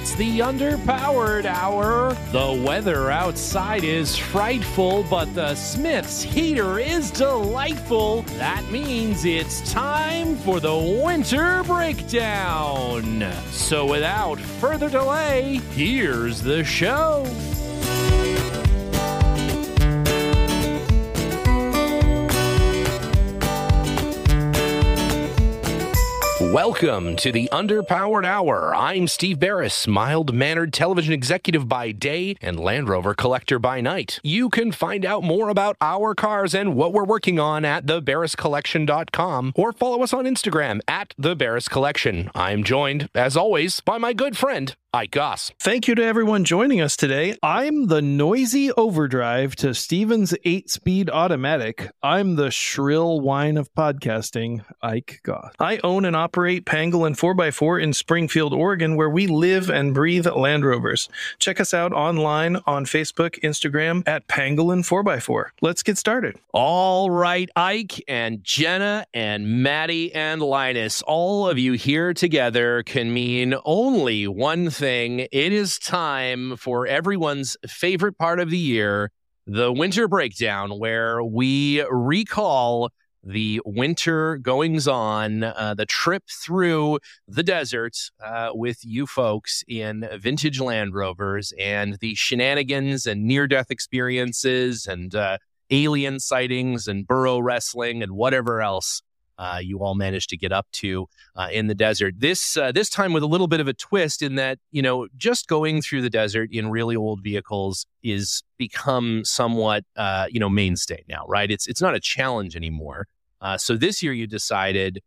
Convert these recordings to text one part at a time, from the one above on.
It's the underpowered hour. The weather outside is frightful, but the Smith's heater is delightful. That means it's time for the winter breakdown. So without further delay, here's the show. Welcome to the Underpowered Hour. I'm Steve Barris, mild mannered television executive by day and Land Rover collector by night. You can find out more about our cars and what we're working on at thebarriscollection.com or follow us on Instagram at the Barris Collection. I'm joined, as always, by my good friend, Ike Goss. Thank you to everyone joining us today. I'm the noisy overdrive to Steven's eight speed automatic. I'm the shrill whine of podcasting, Ike Goss. I own and operate Pangolin 4x4 in Springfield, Oregon, where we live and breathe Land Rovers. Check us out online on Facebook, Instagram at Pangolin 4x4. Let's get started. All right, Ike and Jenna and Maddie and Linus, all of you here together can mean only one thing. It is time for everyone's favorite part of the year, the winter breakdown, where we recall the winter goings on, uh, the trip through the desert uh, with you folks in vintage Land Rovers and the shenanigans and near death experiences and uh, alien sightings and burro wrestling and whatever else. Uh, you all managed to get up to uh, in the desert. This uh, this time with a little bit of a twist in that you know just going through the desert in really old vehicles is become somewhat uh, you know mainstay now, right? It's it's not a challenge anymore. Uh, so this year you decided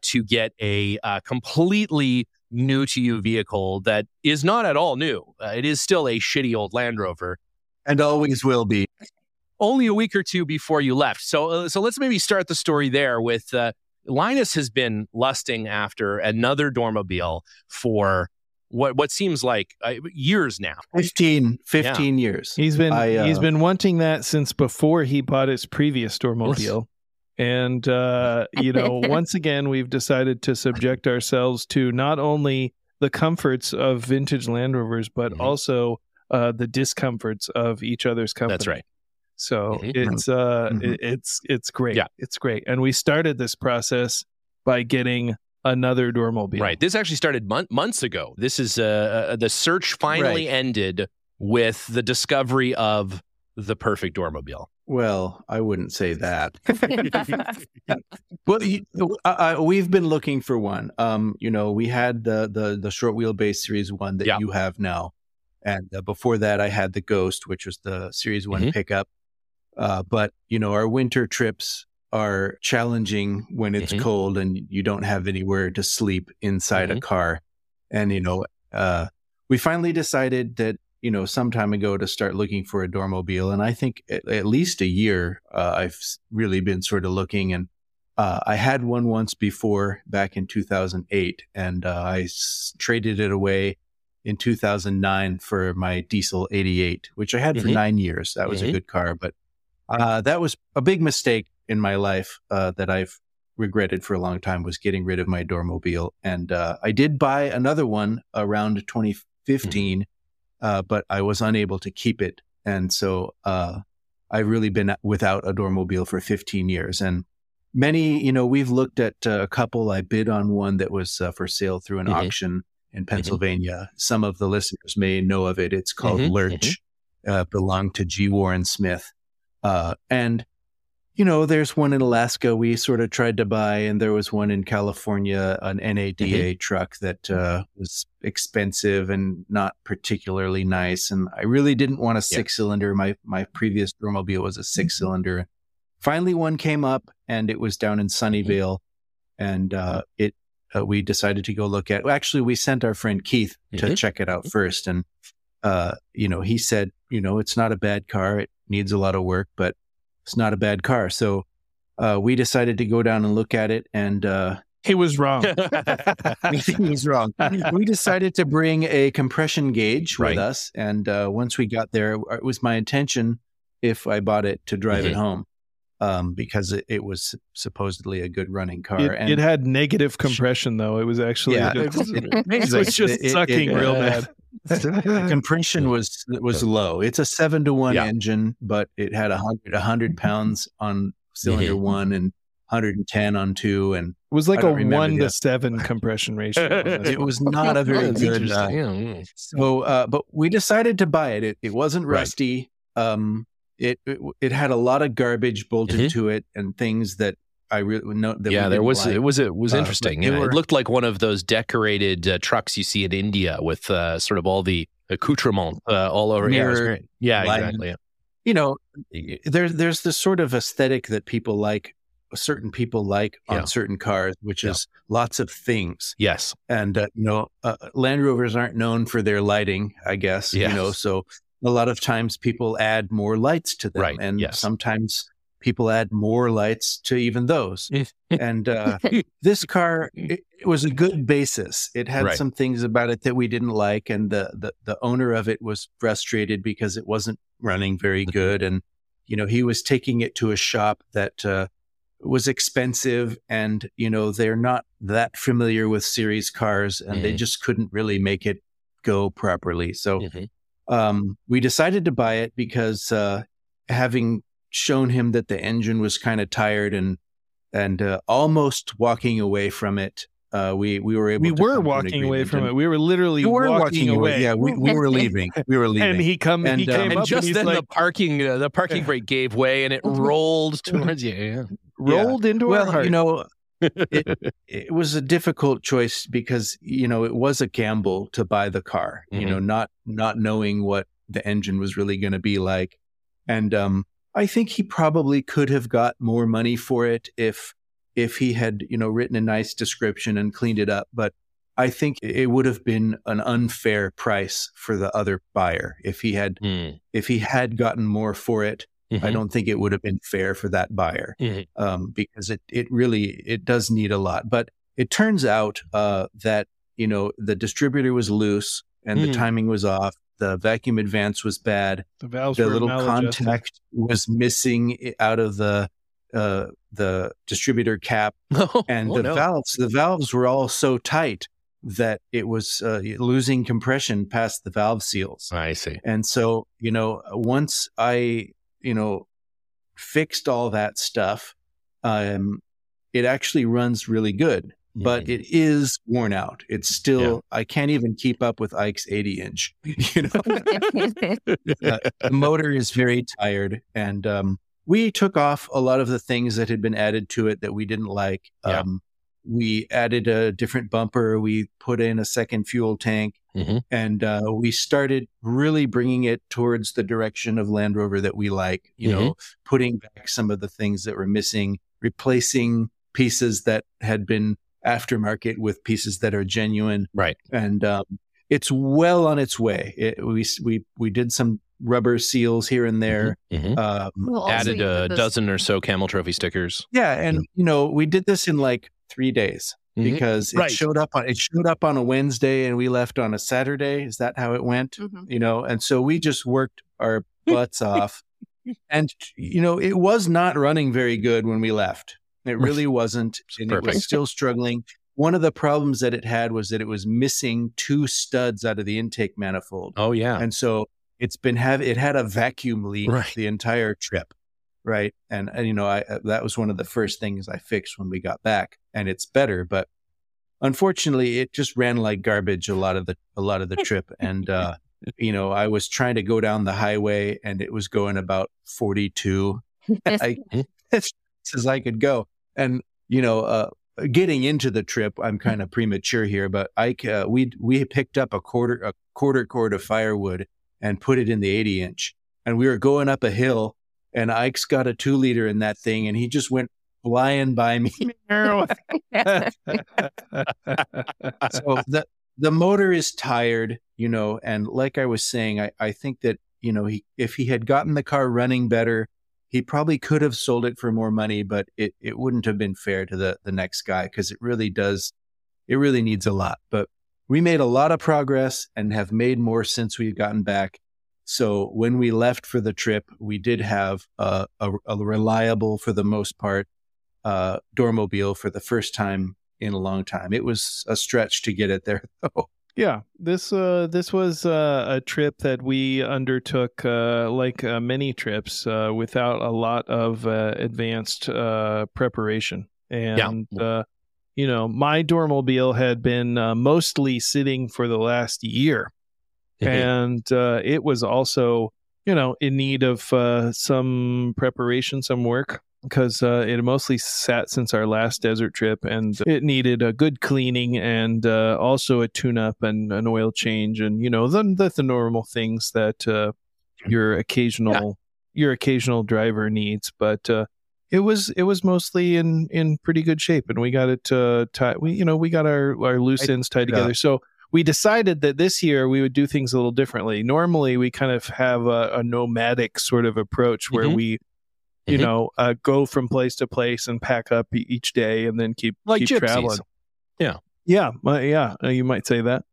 to get a completely new to you vehicle that is not at all new. it is still a shitty old Land Rover, and always will be only a week or two before you left. So, uh, so let's maybe start the story there with uh, Linus has been lusting after another Dormobile for what what seems like uh, years now 15 15 yeah. years he's been I, uh, he's been wanting that since before he bought his previous Dormobile and uh, you know once again we've decided to subject ourselves to not only the comforts of vintage land rovers but mm-hmm. also uh, the discomforts of each other's company that's right so mm-hmm. it's uh mm-hmm. it, it's it's great. Yeah. It's great. And we started this process by getting another Dormobile. Right. This actually started mon- months ago. This is uh, uh the search finally right. ended with the discovery of the perfect Dormobile. Well, I wouldn't say that. well, you, I, I, we've been looking for one. Um, you know, we had the the the short wheelbase series one that yeah. you have now, and uh, before that, I had the Ghost, which was the series one mm-hmm. pickup. Uh, but you know, our winter trips are challenging when it's mm-hmm. cold and you don't have anywhere to sleep inside mm-hmm. a car. And you know, uh, we finally decided that you know some time ago to start looking for a Dormobile, and I think at, at least a year uh, I've really been sort of looking. And uh, I had one once before back in 2008, and uh, I s- traded it away in 2009 for my diesel 88, which I had mm-hmm. for nine years. That was mm-hmm. a good car, but uh, that was a big mistake in my life uh, that I've regretted for a long time was getting rid of my Dormobile. And uh, I did buy another one around 2015, mm-hmm. Uh, but I was unable to keep it. And so uh, I've really been without a Dormobile for 15 years. And many, you know, we've looked at uh, a couple. I bid on one that was uh, for sale through an mm-hmm. auction in mm-hmm. Pennsylvania. Mm-hmm. Some of the listeners may know of it. It's called mm-hmm. Lurch, mm-hmm. uh, belonged to G. Warren Smith. Uh, and you know, there's one in Alaska we sort of tried to buy, and there was one in California, an NADA mm-hmm. truck that uh, was expensive and not particularly nice. And I really didn't want a six cylinder. My my previous Dormobile was a six mm-hmm. cylinder. Finally, one came up, and it was down in mm-hmm. Sunnyvale, and uh, it uh, we decided to go look at. Actually, we sent our friend Keith to mm-hmm. check it out mm-hmm. first, and uh, you know, he said, you know, it's not a bad car. It needs a lot of work, but it's not a bad car. So uh, we decided to go down and look at it, and uh, he was wrong. he was wrong. We decided to bring a compression gauge right. with us, and uh, once we got there, it was my intention if I bought it to drive mm-hmm. it home. Um, because it, it, was supposedly a good running car. It, and it had negative compression, though. It was actually yeah, it, was, it, was just sucking real bad the compression was was low. It's a seven to one yeah. engine, but it had a hundred hundred pounds on cylinder mm-hmm. one and 110 on two, and it was like a one to seven compression ratio. it was not a very good. Uh, so, uh, but we decided to buy it. It, it wasn't rusty. Right. Um, it, it, it had a lot of garbage bolted mm-hmm. to it and things that I really know that. Yeah, there was like. it was it was uh, interesting. Yeah, were, it looked like one of those decorated uh, trucks you see in India with uh, sort of all the accoutrement uh, all over. Mirror, yeah, yeah exactly. Yeah. You know, there's there's this sort of aesthetic that people like, certain people like on certain cars, which is lots of things. Yes, and uh, you know, uh, Land Rovers aren't known for their lighting, I guess. Yes. You know, so a lot of times people add more lights to them, right. and yes. sometimes people add more lights to even those. and uh, this car, it, it, was a good basis. It had right. some things about it that we didn't like, and the, the the owner of it was frustrated because it wasn't running very mm-hmm. good, and you know he was taking it to a shop that. Uh, was expensive and you know they're not that familiar with series cars and mm. they just couldn't really make it go properly so mm-hmm. um, we decided to buy it because uh, having shown him that the engine was kind of tired and and uh, almost walking away from it. Uh, we we were able. We were walking away from it. We were literally we were walking, walking away. away. Yeah, we, we were leaving. We were leaving. and he come. And, he came and just and then like, the parking uh, the parking brake gave way and it rolled towards you. Yeah. Rolled yeah. into well, our heart. You know, it, it was a difficult choice because you know it was a gamble to buy the car. Mm-hmm. You know, not not knowing what the engine was really going to be like, and um, I think he probably could have got more money for it if if he had, you know, written a nice description and cleaned it up. But I think it would have been an unfair price for the other buyer if he had mm. if he had gotten more for it. Mm-hmm. I don't think it would have been fair for that buyer mm-hmm. um, because it it really it does need a lot. But it turns out uh, that you know the distributor was loose and mm. the timing was off, the vacuum advance was bad. The valves the little contact was missing out of the uh, the distributor cap, oh, and oh, the no. valves the valves were all so tight that it was uh, losing compression past the valve seals. I see. And so you know, once I you know fixed all that stuff, um, it actually runs really good but it is worn out. It's still yeah. I can't even keep up with Ike's 80 inch. You know, uh, the motor is very tired, and um, we took off a lot of the things that had been added to it that we didn't like. Yeah. Um, we added a different bumper. We put in a second fuel tank, mm-hmm. and uh, we started really bringing it towards the direction of Land Rover that we like. You mm-hmm. know, putting back some of the things that were missing, replacing pieces that had been aftermarket with pieces that are genuine. Right. And um, it's well on its way. It, we we we did some rubber seals here and there. Mm-hmm. mm-hmm. Um, well, added a dozen or so camel trophy stickers. Yeah, and mm-hmm. you know we did this in like three days mm-hmm. because it right. showed up on it showed up on a Wednesday and we left on a Saturday. Is that how it went? Mm-hmm. You know, and so we just worked our butts off. And you know, it was not running very good when we left. It really wasn't. And Perfect. it was still struggling. One of the problems that it had was that it was missing two studs out of the intake manifold. Oh, yeah. And so it's been have it had a vacuum leak Right. the entire trip, right? And, and you know, I uh, that was one of the first things I fixed when we got back, and it's better. But unfortunately, it just ran like garbage a lot of the a lot of the trip, and uh, you know, I was trying to go down the highway, and it was going about forty two. Fast as I could go, and you know, uh, getting into the trip, I'm kind of premature here, but I uh, we we picked up a quarter a quarter cord of firewood and put it in the 80 inch, and we were going up a hill, and Ike's got a two liter in that thing, and he just went flying by me. so the the motor is tired, you know, and like I was saying, I, I think that you know he if he had gotten the car running better, he probably could have sold it for more money, but it, it wouldn't have been fair to the the next guy because it really does it really needs a lot. But we made a lot of progress and have made more since we've gotten back. So when we left for the trip, we did have a, a, a reliable, for the most part, uh, Dormobile for the first time in a long time. It was a stretch to get it there, though. Yeah, this uh this was uh, a trip that we undertook uh, like uh, many trips uh, without a lot of uh, advanced uh, preparation, and uh, you know my Dormobile had been uh, mostly sitting for the last year, and uh, it was also you know in need of uh, some preparation, some work because uh, it mostly sat since our last desert trip and it needed a good cleaning and uh, also a tune up and an oil change and you know the, the, the normal things that uh, your occasional your occasional driver needs but uh, it was it was mostly in in pretty good shape and we got it uh tied we you know we got our our loose ends tied yeah. together so we decided that this year we would do things a little differently normally we kind of have a, a nomadic sort of approach where Mhm. we you Mhm. know uh, go from place to place and pack up each day and then keep Like keep gypsies. traveling Yeah. yeah yeah uh, you might say that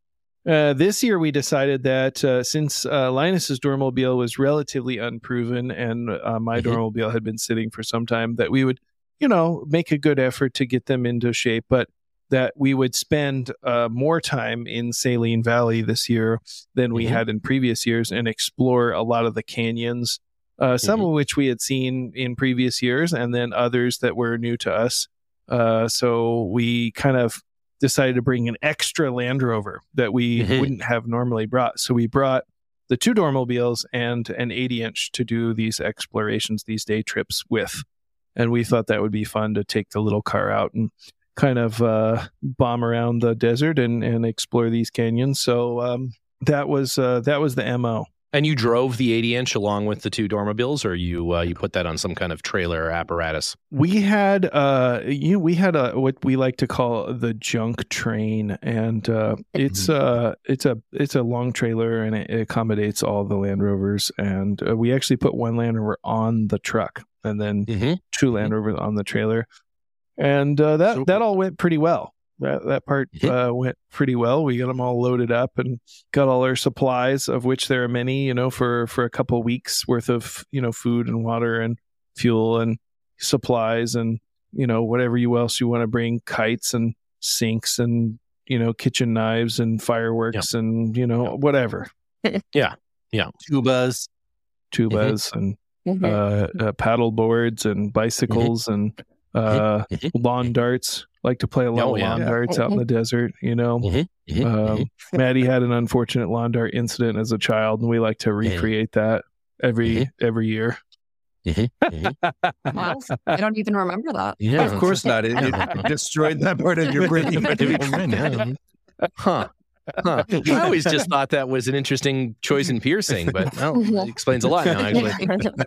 uh, this year, we decided that uh, since uh, Linus's Dormobile was relatively unproven and uh, my Mhm. Dormobile had been sitting for some time, that we would, you know, make a good effort to get them into shape, but that we would spend uh, more time in Saline Valley this year than we Mhm. had in previous years and explore a lot of the canyons, uh, some Mhm. of which we had seen in previous years, and then others that were new to us. Uh, so we kind of decided to bring an extra Land Rover that we Mhm. wouldn't have normally brought. So we brought the two Dormobiles and an 80 inch to do these explorations, these day trips with. And we thought that would be fun to take the little car out and kind of uh, bomb around the desert and, and explore these canyons. So um, that was uh, that was the mo. And you drove the 80 inch along with the two Dormobiles, or you uh, you put that on some kind of trailer apparatus? We had uh you know, we had a what we like to call the junk train and uh it's uh it's a it's a long trailer and it, it accommodates all the Land Rovers and uh, we actually put one Land Rover on the truck and then Mm-hmm. two Land Rovers on the trailer. And uh that So- that all went pretty well. That that part uh went pretty well. We got them all loaded up and got all our supplies of which there are many, you know, for for a couple weeks worth of, you know, food and water and fuel and supplies and you know whatever you else you want to bring kites and sinks and you know kitchen knives and fireworks and you know whatever yeah. Yeah. Tubas. tubas and uh, uh paddle boards and bicycles and uh Mhm. lawn darts like to play a lot Oh, of yeah. lawn Yeah. darts out in the desert you know um, Maddie had an unfortunate lawn dart incident as a child, and we like to recreate that every every year. Mhm. I don't even remember that. Yeah, of course not. It, it destroyed that part of your brain. Huh. Huh. I always just thought that was an interesting choice in piercing, but well, it explains a lot now. Actually,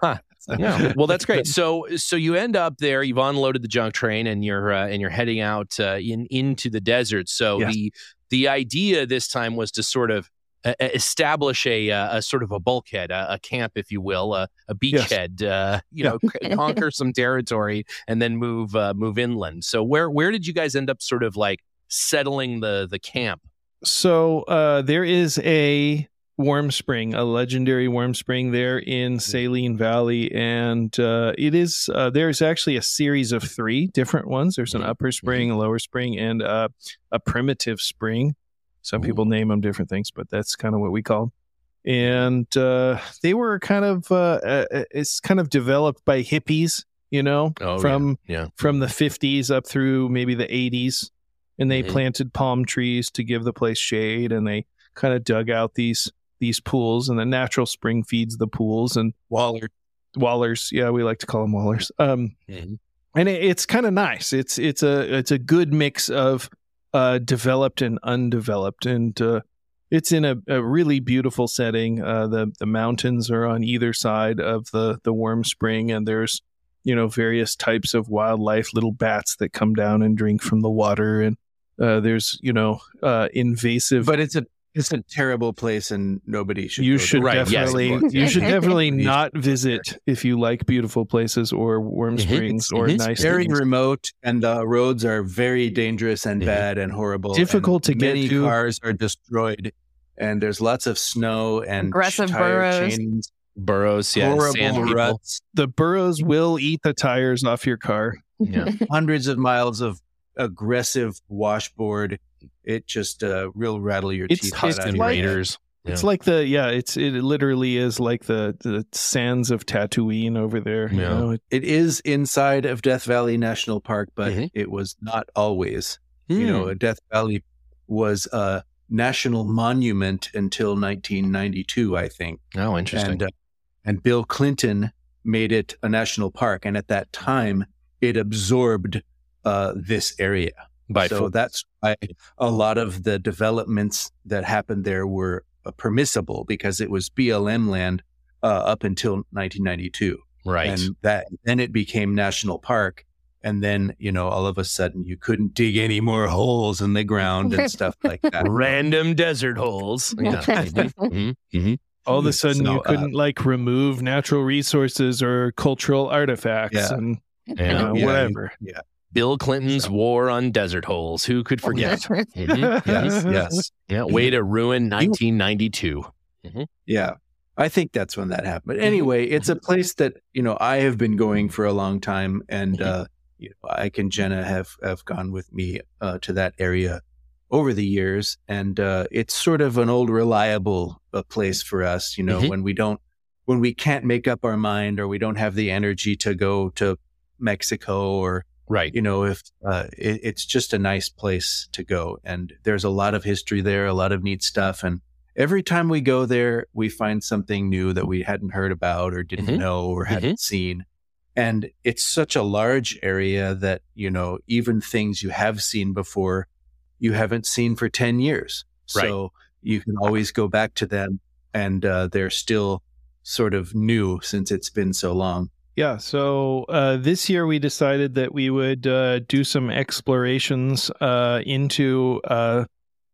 Huh. Yeah. Well, that's great. So, so you end up there. You've unloaded the junk train, and you're uh, and you're heading out uh, in into the desert. So Yes. the the idea this time was to sort of uh, establish a, uh, a sort of a bulkhead, a, a camp, if you will, a, a Yes. beachhead. Uh, you know, conquer some territory and then move uh, move inland. So where where did you guys end up sort of like settling the the camp? So uh, there is a warm spring, a legendary warm spring there in Saline Valley, and uh, it is uh, there's actually a series of three different ones. There's an Mhm. upper spring, a lower spring, and uh, a primitive spring. Some people name them different things, but that's kind of what we call. 'em. and uh, they were kind of uh, uh, it's kind of developed by hippies, you know, Oh, from yeah. from the 50s up through maybe the 80s and they Mhm. planted palm trees to give the place shade and they kind of dug out these these pools and the natural spring feeds the pools and Waller. wallers yeah we like to call them wallers um Mhm. and it, it's kind of nice it's it's a it's a good mix of uh developed and undeveloped and uh it's in a, a really beautiful setting uh the the mountains are on either side of the the warm spring and there's you know various types of wildlife little bats that come down and drink from the water and uh there's you know uh invasive But it's a it's a terrible place, and nobody should. you go should there. Right, yes. definitely you should definitely not not visit if you like beautiful places or warm Mhm. springs or Mhm. nice very things. remote, and the roads are very dangerous and Mhm. bad and horrible. Difficult and to get many to. cars are destroyed, and there's lots of snow and Aggressive tire burros. chains, Burros, yeah, horrible sand ruts, the burros will eat the tires off your car Yeah. hundreds of miles of aggressive washboard. It just uh, real rattle your It's- teeth. it's right out Tusken of your like- head. Raiders. it's Yeah. like the yeah it's it literally is like the the sands of tatooine over there you know? It- It is inside of Death Valley National Park, but Mhm. it was not always. You know, Hmm. Death Valley was a national monument until 1992, I think. Oh, interesting. And uh, and Bill Clinton made it a national park, and at that time, it absorbed uh, this area. By so full- that's why a lot of the developments that happened there were uh, permissible because it was BLM land uh, up until 1992 right. and that then it became national park and then you know all of a sudden you couldn't dig any more holes in the ground and stuff like that Random desert holes. Yeah. Mhm. Mhm. Mhm. all of a sudden So, you uh, couldn't like remove natural resources or cultural artifacts Yeah. and you know, Yeah, whatever yeah Bill Clinton's war on desert holes. Who could forget? Mhm. yes yes Yeah. Way to ruin 1992. yeah i think that's when that happened but anyway it's a place that you know i have been going for a long time and uh you know, ike and jenna have have gone with me uh, to that area over the years and uh it's sort of an old reliable uh, place for us you know Mhm. when we don't when we can't make up our mind or we don't have the energy to go to mexico or Right. you know if uh, it, it's just a nice place to go and there's a lot of history there a lot of neat stuff and every time we go there we find something new that we hadn't heard about or didn't Mhm. know or hadn't seen and it's such a large area that you know even things you have seen before you haven't seen for 10 years Right. so you can always go back to them and uh, they're still sort of new since it's been so long Yeah, so uh, this year we decided that we would uh, do some explorations uh, into a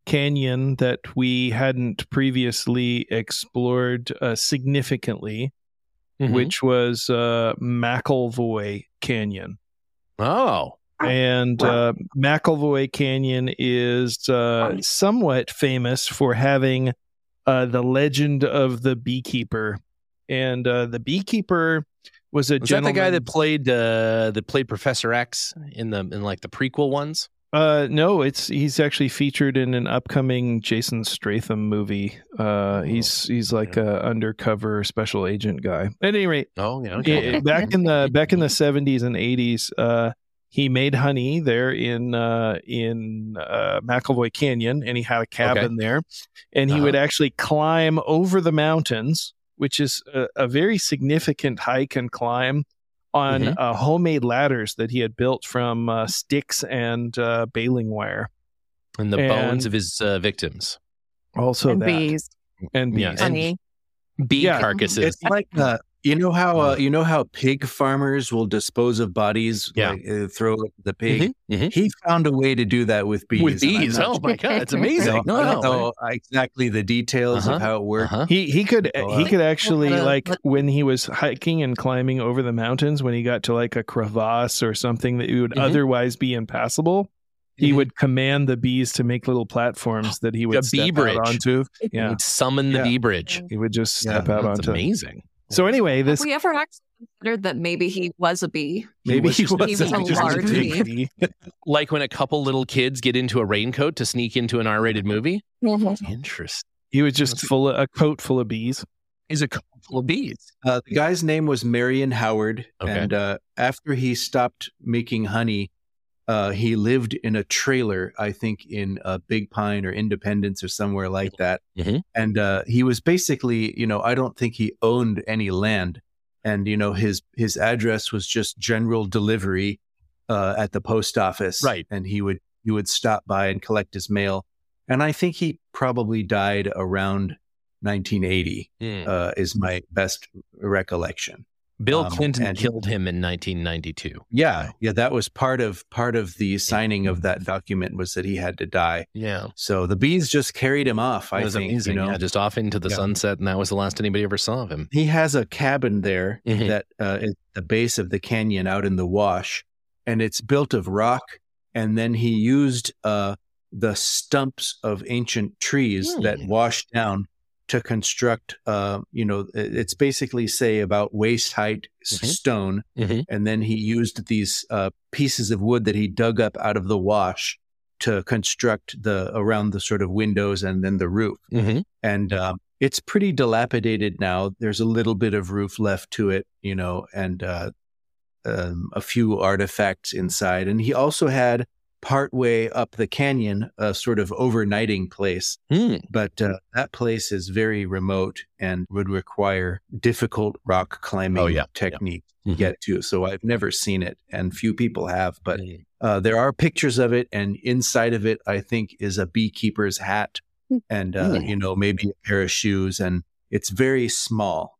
canyon that we hadn't previously explored uh, significantly, Mhm. which was uh, McElvoy Canyon. Oh. And uh, McElvoy Canyon is uh, somewhat famous for having uh, the legend of the beekeeper. And uh, the beekeeper was a Was that the guy that played uh, that played Professor X in the in like the prequel ones? Uh, no, it's he's actually featured in an upcoming Jason Stratham movie. Uh, he's he's like a undercover special agent guy. At any rate, Oh yeah. i- back in the back in the seventies and eighties, uh, he made honey there in uh, in uh, McElvoy Canyon, and he had a cabin there, and he Uh-huh. would actually climb over the mountains, which is a, a very significant hike and climb on Mhm. uh, homemade ladders that he had built from uh, sticks and uh, baling wire. and the and- bones of his uh, victims, Also, and that bees, and bees. Yeah, and- honey. bee Yeah. carcasses. It's like uh, you know how uh, you know how pig farmers will dispose of bodies, Yeah. like, uh, throw the pig. Mhm, mhm. He found a way to do that with bees. With and bees. not Oh my god, it's sure- amazing. I don't know exactly the details Uh-huh, of how it worked. Uh-huh. He he could Go he could actually What a- like what- when he was hiking and climbing over the mountains when he got to like a crevasse or something that would Mhm. otherwise be impassable, he Mhm. would command the bees to make little platforms that he would A step bee bridge. out onto. Yeah, He'd summon the Yeah. bee bridge. he would just Yeah, step out That's onto. amazing. So anyway, this Have we ever actually considered that maybe he was a bee? maybe was he was, he was a just large bee. bee. Like when a couple little kids get into a raincoat to sneak into an R-rated movie. Interesting. He was just full of a coat full of bees. He's a coat full of bees. Uh, the guy's name was Marion Howard, Okay. and uh, after he stopped making honey, uh, he lived in a trailer, I think in uh, Big Pine or Independence or somewhere like that. Mhm. And uh, he was basically, you know, I don't think he owned any land, and you know his his address was just general delivery uh, at the post office, Right. And he would he would stop by and collect his mail, and I think he probably died around 1980 Hmm. uh, is my best recollection. Bill um, Clinton killed him in 1992. Yeah, yeah, that was part of part of the signing of that document was that he had to die. Yeah. So the bees just carried him off. I was think amazing. you know yeah, just off into the Yeah. sunset, and that was the last anybody ever saw of him. he has a cabin there Mhm. that uh, is the base of the canyon out in the wash, and it's built of rock. And then he used uh, the stumps of ancient trees Hmm. that washed down to construct. Uh, you know, it's basically say about waist height Mhm. stone, Mhm. and then he used these uh, pieces of wood that he dug up out of the wash to construct the around the sort of windows and then the roof Mm-hmm. and um, it's pretty dilapidated now. There's a little bit of roof left to it, you know, and uh, um, a few artifacts inside. And he also had partway up the canyon a sort of overnighting place, Hmm. but uh, that place is very remote and would require difficult rock climbing Oh, yeah. technique Mhm. to get to. So I've never seen it, and few people have, but Mm. uh, there are pictures of it, and inside of it, I think, is a beekeeper's hat, and uh, Mm. you know maybe a pair of shoes, and it's very small.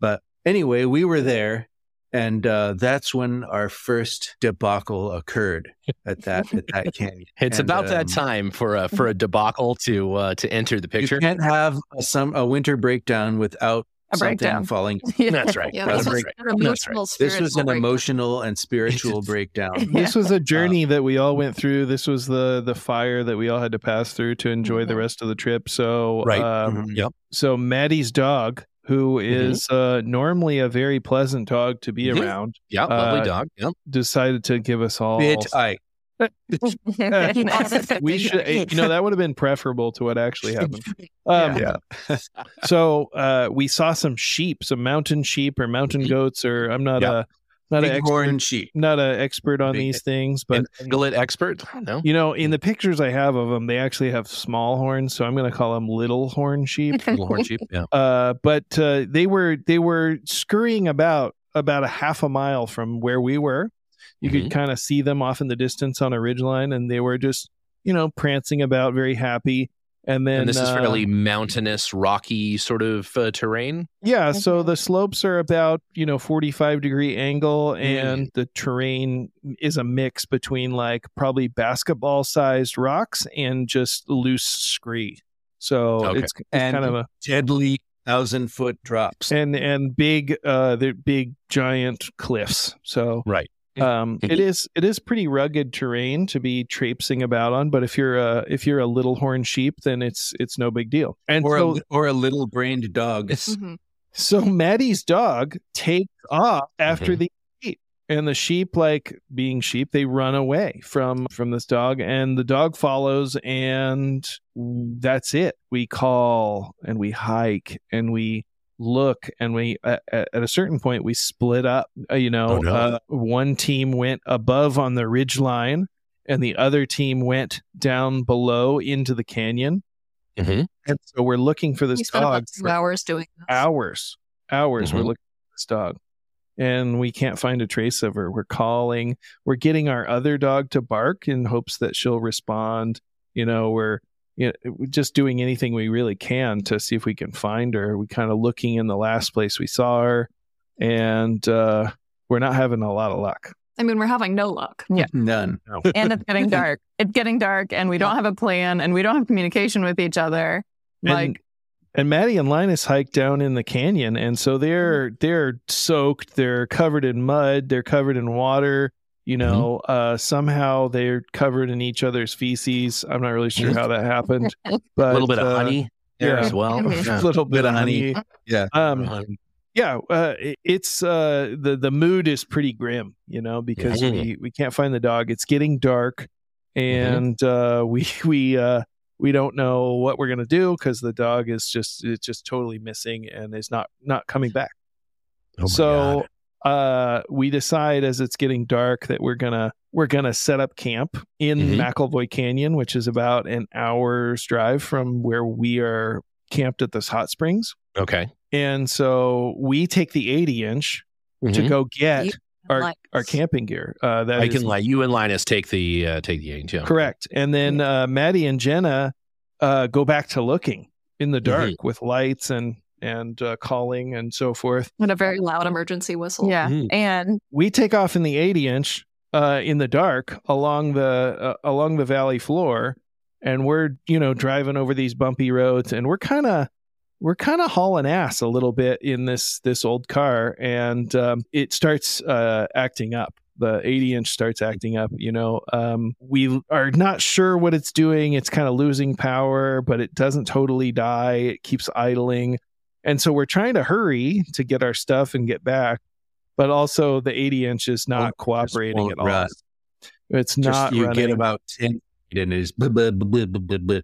But anyway, we were there, and uh, that's when our first debacle occurred at that at that canyon. It's And, about that um, time for a for a debacle to uh, to enter the picture. You can't have a, some a winter breakdown without A something breakdown. falling. That's right. Yeah, That's this was right. an That's emotional, This was an breakdown. emotional and spiritual breakdown. This was a journey that we all went through. This was the the fire that we all had to pass through to enjoy the Mhm. rest of the trip. So Right. um, Mhm. Yep. so Maddie's dog, who is uh, normally a very pleasant dog to be Mhm. around, Yeah, lovely Uh, dog. Yep. decided to give us all. Bit I we should, eh, you know, that would have been preferable to what actually happened. Um, Yeah. so uh, we saw some sheep, some mountain sheep or mountain goats, or I'm not Yeah. a not an expert, sheep. not an expert on Big- these things, but An ungulate expert? No. you know, in the pictures I have of them, they actually have small horns, so I'm going to call them little horn sheep. Little horn sheep. Yeah. Uh, but uh, they were they were scurrying about about a half a mile from where we were. You could kind of see them off in the distance on a ridgeline, and they were just you know prancing about, very happy. And then and this is uh, fairly mountainous, rocky sort of uh, terrain. yeah. So the slopes are about you know 45 degree angle, and the terrain is a mix between like probably basketball sized rocks and just loose scree. So Okay. it's, it's And- kind of a Deadly thousand foot drops. and and big uh they're big giant cliffs so Right. Um it is it is pretty rugged terrain to be traipsing about on but if you're a if you're a little horn sheep then it's it's no big deal and or so a, or a little brained dog. Mhm. so maddie's dog takes off after Mhm. the sheep and the sheep like being sheep they run away from from this dog and the dog follows and that's it we call and we hike and we look and we at, at a certain point we split up uh, you know Oh, no. uh, one team went above on the ridge line and the other team went down below into the canyon Mm-hmm. and so we're looking for this dog for hours doing this. hours hours we're Mhm. looking for this dog and we can't find a trace of her we're calling we're getting our other dog to bark in hopes that she'll respond you know we're you know, just doing anything we really can to see if we can find her we kind of looking in the last place we saw her and uh we're not having a lot of luck I mean, we're having no luck. Yeah. None. and it's getting dark. It's getting dark, and we don't have a plan, and we don't have communication with each other. And- Like, and Maddie and Linus hiked down in the canyon, and so they're they're soaked. They're covered in mud. They're covered in water. You know, uh, somehow they're covered in each other's feces. I'm not really sure how that happened, but a little bit of uh, honey there yeah. as well. Mhm. A little bit of honey. Yeah. Um, Honey. yeah, uh, it- it's uh, the the mood is pretty grim, you know, because Mhm. we we can't find the dog. It's getting dark, and uh, we we uh, we don't know what we're going to do because the dog is just it's just totally missing and is not not coming back Oh so uh we decide as it's getting dark that we're gonna we're gonna set up camp in Mhm. mcelvoy canyon which is about an hour's drive from where we are camped at this hot springs okay. and so we take the 80 inch to Mhm. go get You our like- our camping gear uh that I is can like you and Linus take the uh, take the eight. Yeah. Correct. And then uh, Maddie and Jenna uh, go back to looking in the dark Mm-hmm. with lights and and uh, calling and so forth. And a very loud emergency whistle. Yeah. Mhm. And We take off in the 80 inch uh, in the dark along the uh, along the valley floor, and we're you know driving over these bumpy roads, and we're kind of we're kind of hauling ass a little bit in this this old car, and um, it starts uh, acting up. The 80 inch starts acting up. You know, um, we are not sure what it's doing. It's kind of losing power, but it doesn't totally die. It keeps idling, and so we're trying to hurry to get our stuff and get back. But also, the 80 inch is not Won't- cooperating at all. run. It's Just not you running. get about 10 feet and it's blah, blah, blah, blah, blah, blah.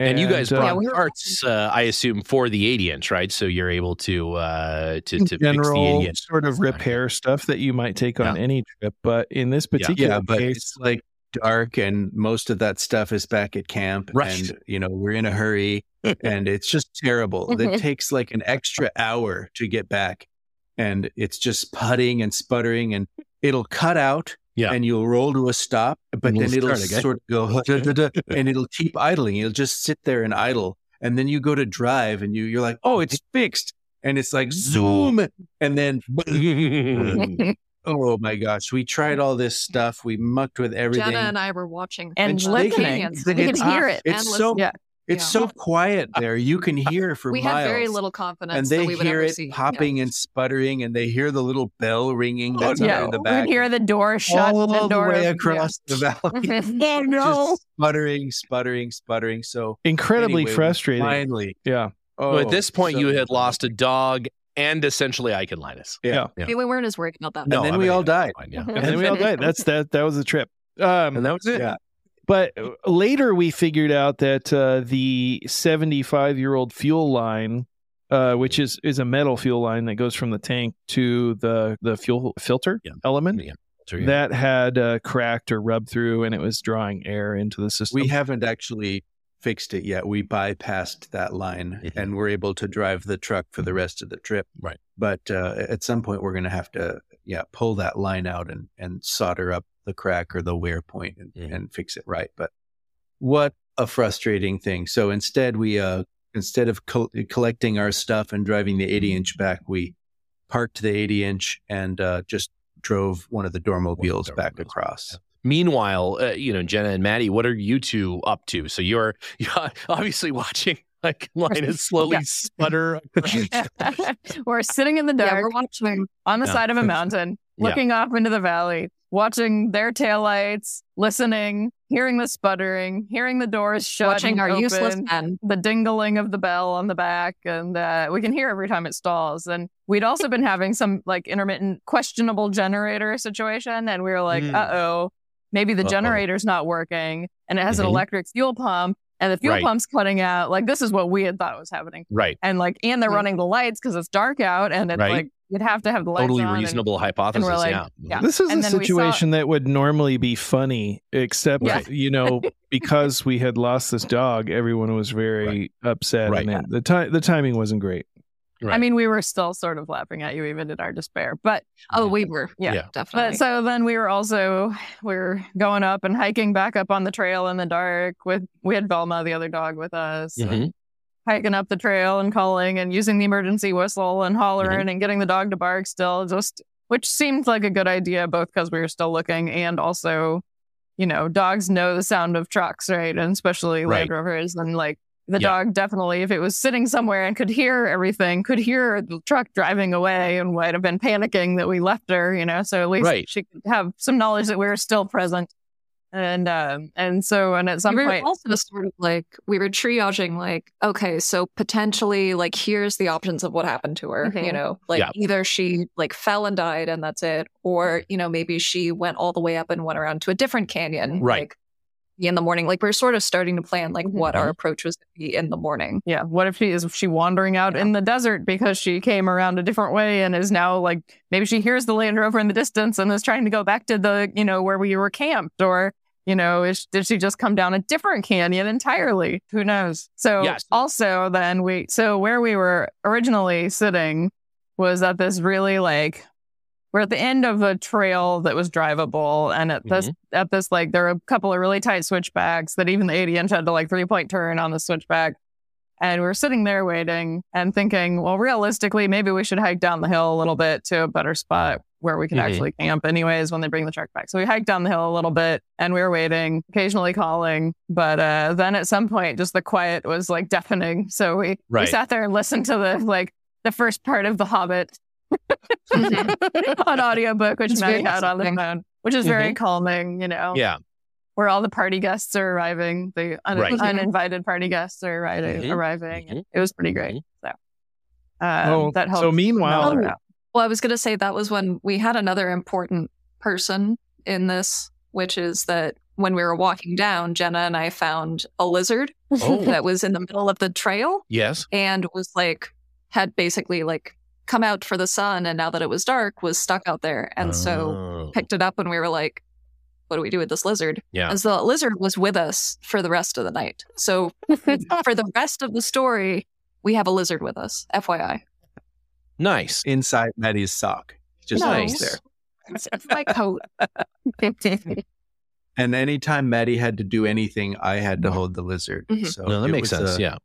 And you guys uh, brought Yeah, parts, uh, I assume, for the 80 inch, right? So you're able to uh, to, to fix the general 80 inch. sort of repair stuff that you might take on Yeah. any trip. But in this particular Yeah, but case, it's like dark and most of that stuff is back at camp. Right. And, you know, we're in a hurry and it's just terrible. It takes like an extra hour to get back and it's just putting and sputtering and it'll cut out Yeah. and you'll roll to a stop, but then we'll it'll sort of go da, da, da, and it'll keep idling. It'll just sit there and idle. And then you go to drive and you, you're like, oh, it's fixed. And it's like zoom. And then Oh my gosh, we tried all this stuff. We mucked with everything. Jenna and I were watching And the listening. canyons. We We could could hear it. It's and so. Yeah. it's Yeah. so quiet there. You can hear for we miles. had very little confidence and that they we would hear ever it see. yeah. popping and sputtering, and they hear the little bell ringing oh, that's yeah, up in the we back. could hear the door shut. all the the door way yeah. across the valley. oh no! Just sputtering, sputtering, sputtering. So incredibly anyway, frustrating. Finally, Yeah. Oh, well, at Oh, this point, so you had lost a dog and essentially Ike and Linus. Yeah. Yeah. Okay, we weren't as worried about that. No, and then I we all died. fine, yeah. And then we all died. That's that. That was a trip. Um, And that was it. Yeah. But uh, later we figured out that uh, the 75 year old fuel line, uh, which is, is a metal fuel line that goes from the tank to the, the fuel filter Yeah. element, Yeah. So, yeah. that had uh, cracked or rubbed through and it was drawing air into the system. We haven't actually fixed it yet. We bypassed that line Mhm. and we're able to drive the truck for the rest of the trip. Right. But uh, at some point, we're going to have to, yeah, pull that line out and, and solder up the crack or the wear point and, Mhm. and fix it right. But what a frustrating thing. So instead, we, uh, instead of col- collecting our stuff and driving the 80 inch back, we parked the 80 inch and uh, just drove one of the Dormobiles back across. Meanwhile, uh, you know, Jenna and Maddie, what are you two up to? So you're, you're obviously watching like Linus slowly Yeah. sputter. we're sitting in the Yeah, dark we're watching. on the Yeah. side of a mountain, Yeah. looking off into the valley, watching their taillights, listening, hearing the sputtering, hearing the doors shut, Watching and our useless open, men. the dingling of the bell on the back, and uh, we can hear every time it stalls. And we'd also been having some like intermittent questionable generator situation, and we were like, Mm. uh oh, maybe the Uh-oh. generator's not working, and it has an Mhm. electric fuel pump. And the fuel Right. pump's cutting out. Like this is what we had thought was happening right. and like and they're Mhm. running the lights because it's dark out and it's Right. like you'd have to have the lights Totally on and- reasonable hypothesis. like, yeah. yeah. This is And a then we saw- situation that would normally be funny, except Yeah. you know because we had lost this dog, everyone was very upset, Right. and it, the time the timing wasn't great. Right. I mean, we were still sort of laughing at you even in our despair. But Oh, we were. Yeah. Yeah. definitely. but so then we were also we were going up and hiking back up on the trail in the dark with we had Velma, the other dog, with us. and Mhm. Hiking up the trail and calling and using the emergency whistle and hollering Mm-hmm. and getting the dog to bark still, just which seemed like a good idea, both because we were still looking and also, you know, dogs know the sound of trucks, right? And especially Right. Land Rovers and like the Yeah. dog definitely, if it was sitting somewhere and could hear everything, could hear the truck driving away and might have been panicking that we left her, you know. So at least Right. she could have some knowledge that we were still present. And um and so and at some we point also sort of like we were triaging like okay so potentially like here's the options of what happened to her Mhm. you know like Yeah. either she like fell and died and that's it or you know maybe she went all the way up and went around to a different canyon Right. like be in the morning. Like we are sort of starting to plan like mm-hmm, what our mm-hmm. approach was to be in the morning. Yeah. What if she is she wandering out in the desert because she came around a different way and is now like maybe she hears the Land Rover in the distance and is trying to go back to the you know where we were camped or you know is did she just come down a different canyon entirely? Who knows? So Yes. also then we so where we were originally sitting was at this really like we're at the end of a trail that was drivable and at this at this like there are a couple of really tight switchbacks that even the 80 inch had to like three point turn on the switchback. And we're sitting there waiting and thinking well realistically maybe we should hike down the hill a little bit to a better spot where we could Mhm. actually camp anyways when they bring the truck back. So we hiked down the hill a little bit and we were waiting occasionally calling. But uh, then at some point just the quiet was like deafening. So we, we sat there and listened to the like the first part of the hobbit on audiobook, which It's Maddie very had on the phone, which is very calming, you know, Yeah. where all the party guests are arriving, the un- Right. uninvited party guests are arriving. Mhm. arriving. Mhm. It was pretty great. So, um, Oh, that helped. so meanwhile- mellow. Well, I was going to say that was when we had another important person in this, which is that when we were walking down, Jenna and I found a lizard Oh. that was in the middle of the trail Yes. and was like, had basically like come out for the sun. And now that it was dark, was stuck out there. And so Oh. picked it up and we were like, what do we do with this lizard? Yeah. And so the lizard was with us for the rest of the night. So for the rest of the story, we have a lizard with us, FYI. Nice. inside Maddie's sock. Just Nice. nice. there. It's it's my coat. And anytime Maddie had to do anything, I had to hold the lizard. Mhm. So No, that makes sense. uh, yeah.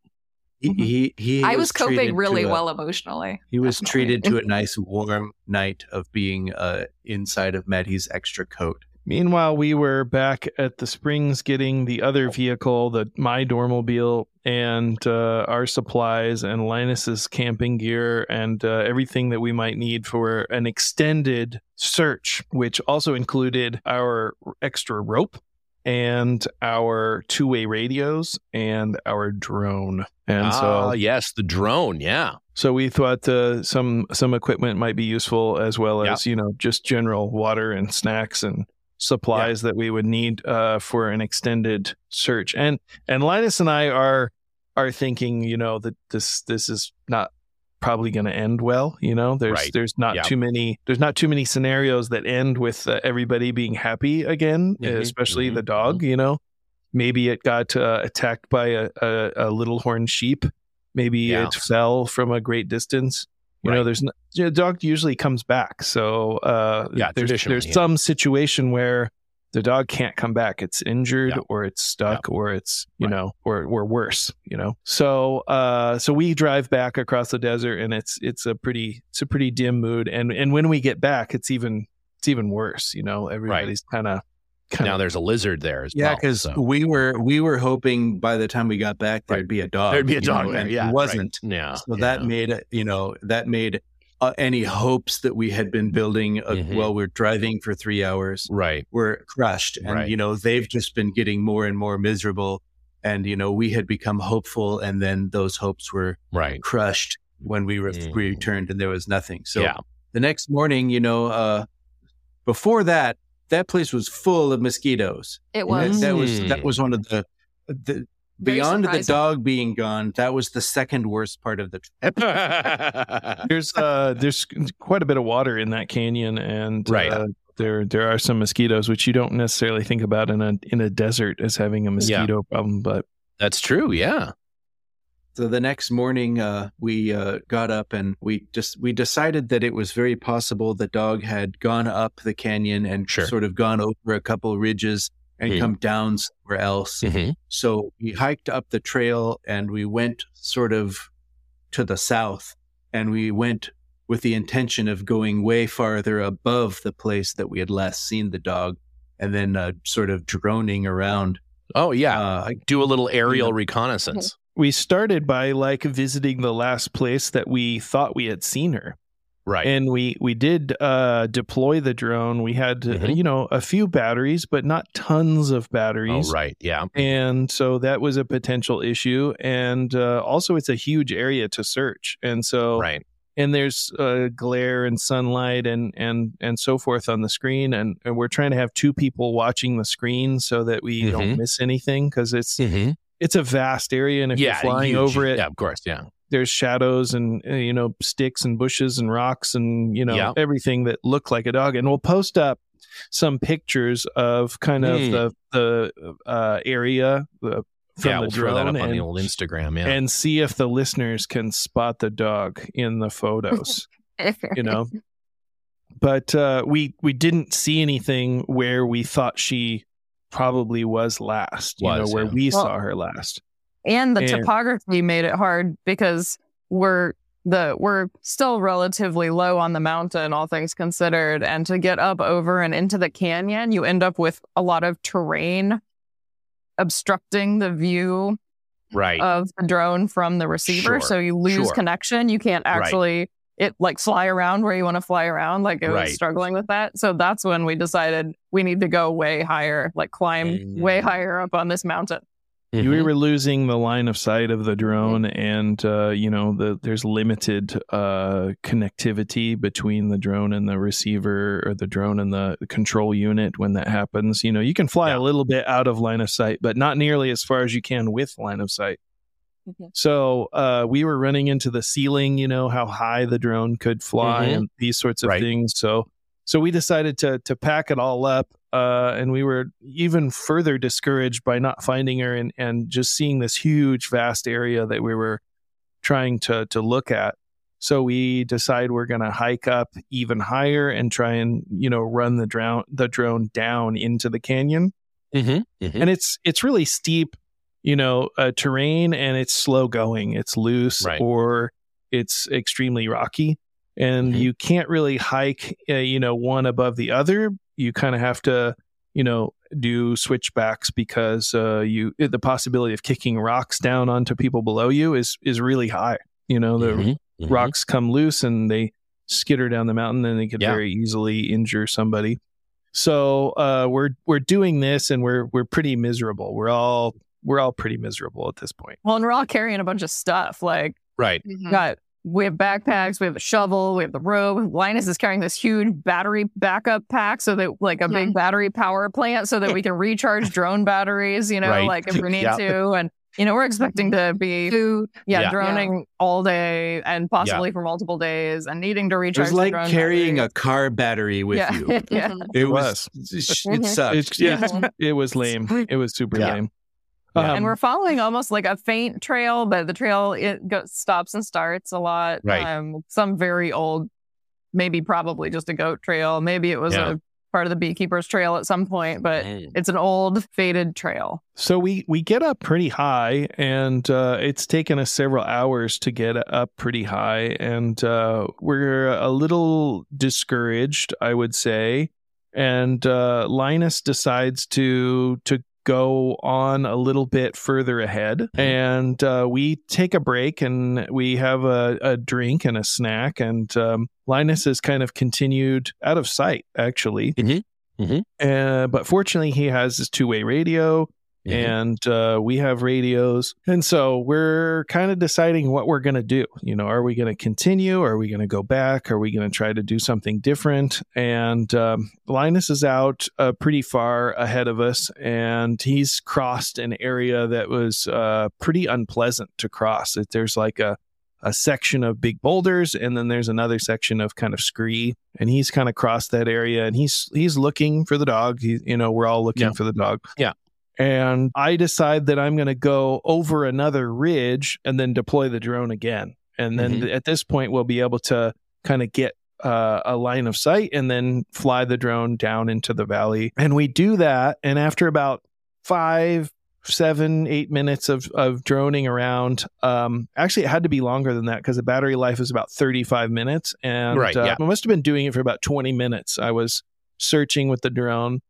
He, he, he I was treated coping really a- well emotionally. He was definitely. treated to a nice warm night of being uh, inside of Maddie's extra coat. Meanwhile, we were back at the springs getting the other vehicle, the my Dormobile, and uh, our supplies and Linus's camping gear and uh, everything that we might need for an extended search, which also included our extra rope and our two-way radios and our drone. And ah, so yes, the drone. Yeah. so we thought uh, some some equipment might be useful as well Yeah. as you know just general water and snacks and supplies that we would need uh, for an extended search. And and Linus and I are are thinking you know that this this is not probably going to end well. You know, there's Right. there's not Yeah. too many there's not too many scenarios that end with uh, everybody being happy again, Mhm, especially mhm, the dog. You know. Maybe it got uh, attacked by a, a, a little horn sheep. Maybe Yeah. it fell from a great distance. You know, there's no, you know, dog usually comes back. So uh, Yeah, there's there's yeah. some situation where the dog can't come back. It's injured Yeah. or it's stuck or it's you Right. know or or worse. You know. So uh, so we drive back across the desert and it's it's a pretty it's a pretty dim mood. And and when we get back, it's even it's even worse. You know, everybody's kind of kind Now there's a lizard there as Yeah, well. because so. we were we were hoping by the time we got back there'd Right. be a dog. there'd be a dog know, there. and Yeah. it wasn't. Right. Yeah. So that made it, you know that made uh, any hopes that we had been building uh, Mhm. while we're driving for three hours right. were crushed, and Right. you know they've just been getting more and more miserable. And you know we had become hopeful, and then those hopes were Right. crushed when we re- Mhm. returned, and there was nothing. So yeah. the next morning, you know, uh, before that, that place was full of mosquitoes. It was. that was Mm. that was one of the the Very beyond the dog being gone. That was the second worst part of the trip. there's uh there's quite a bit of water in that canyon and Right. uh, there there are some mosquitoes which you don't necessarily think about in a in a desert as having a mosquito problem but That's true. Yeah. So the next morning, uh, we uh, got up and we just we decided that it was very possible the dog had gone up the canyon and Sure. sort of gone over a couple ridges and Mhm. come down somewhere else. Mhm. So we hiked up the trail and we went sort of to the south and we went with the intention of going way farther above the place that we had last seen the dog and then uh, sort of droning around. Oh yeah. Uh, Do a little aerial reconnaissance. we started by like visiting the last place that we thought we had seen her Right. and we we did uh deploy the drone we had Mhm. you know a few batteries but not tons of batteries oh right. Yeah. and so that was a potential issue and uh, also it's a huge area to search and so Right. and there's uh, glare and sunlight and and and so forth on the screen and, and we're trying to have two people watching the screen so that we mm-hmm. don't miss anything because it's mm-hmm. it's a vast area and if yeah, you're flying huge. over it yeah of course yeah there's shadows and uh, you know sticks and bushes and rocks and you know yeah. everything that look like a dog and we'll post up some pictures of kind of mm. the the uh, area the from yeah, the we'll drone throw that up and, on the old Instagram, yeah, and see if the listeners can spot the dog in the photos. you know, but uh, we we didn't see anything where we thought she probably was last. You know, where yeah. we well, saw her last. And the and, topography made it hard because we're the we're still relatively low on the mountain, all things considered, and to get up over and into the canyon, you end up with a lot of terrain obstructing the view right of the drone from the receiver. Sure. So you lose sure. connection. You can't actually right. it like fly around where you want to fly around. Like it right. was struggling with that. So that's when we decided we need to go way higher, like climb mm-hmm. way higher up on this mountain. Mm-hmm. We were losing the line of sight of the drone, mm-hmm. and uh, you know the, there's limited uh, connectivity between the drone and the receiver, or the drone and the control unit. When that happens, you know you can fly yeah. a little bit out of line of sight, but not nearly as far as you can with line of sight. Mm-hmm. So uh, we were running into the ceiling, you know how high the drone could fly, mm-hmm. and these sorts of right. things. So so we decided to to pack it all up uh, and we were even further discouraged by not finding her and, and just seeing this huge, vast area that we were trying to to look at. So we decide we're going to hike up even higher and try and you know run the drone the drone down into the canyon. Mm-hmm, mm-hmm. And it's it's really steep, you know, uh, terrain, and it's slow going. It's loose right. or it's extremely rocky, and mm-hmm. you can't really hike, uh, you know, one above the other you kind of have to, you know, do switchbacks because uh, you the possibility of kicking rocks down onto people below you is is really high. You know, the mm-hmm, mm-hmm. rocks come loose and they skitter down the mountain, and they could yeah. very easily injure somebody. So uh, we're we're doing this, and we're we're pretty miserable. We're all we're all pretty miserable at this point. Well, and we're all carrying a bunch of stuff, like right. Mm-hmm. Got we have backpacks, we have a shovel, we have the rope. Linus is carrying this huge battery backup pack so that like a yeah. big battery power plant so that we can recharge drone batteries, you know, right. like if we need yeah. to. And you know, we're expecting to be food, yeah, yeah. droning all day and possibly for multiple days and needing to recharge. It was like carrying batteries. a car battery with you. yeah. It was. It mm-hmm. sucked. It, yeah, it was lame. It was super lame. Um, and we're following almost like a faint trail, but the trail it goes, stops and starts a lot. Right. Um, some very old, maybe probably just a goat trail. Maybe it was yeah. a part of the beekeeper's trail at some point, but mm. it's an old faded trail. So we we get up pretty high, and uh, it's taken us several hours to get up pretty high, and uh, we're a little discouraged, I would say. And uh, Linus decides to to go on a little bit further ahead mm-hmm. and uh, we take a break and we have a, a drink and a snack and um, linus has kind of continued out of sight actually mm-hmm. Mm-hmm. Uh, but fortunately he has his two-way radio Mm-hmm. And uh, we have radios. And so we're kind of deciding what we're going to do. You know, are we going to continue? Are we going to go back? Are we going to try to do something different? And um, Linus is out uh, pretty far ahead of us, and he's crossed an area that was uh, pretty unpleasant to cross. It, there's like a a section of big boulders and then there's another section of kind of scree and he's kind of crossed that area and he's he's looking for the dog he, you know we're all looking yeah. for the dog yeah and I decide that I'm going to go over another ridge and then deploy the drone again. And then mm-hmm. at this point, we'll be able to kind of get uh, a line of sight and then fly the drone down into the valley. And we do that. And after about five, seven, eight minutes of, of droning around, um, actually, it had to be longer than that because the battery life is about 35 minutes. And right, yeah. uh, I must have been doing it for about 20 minutes. I was searching with the drone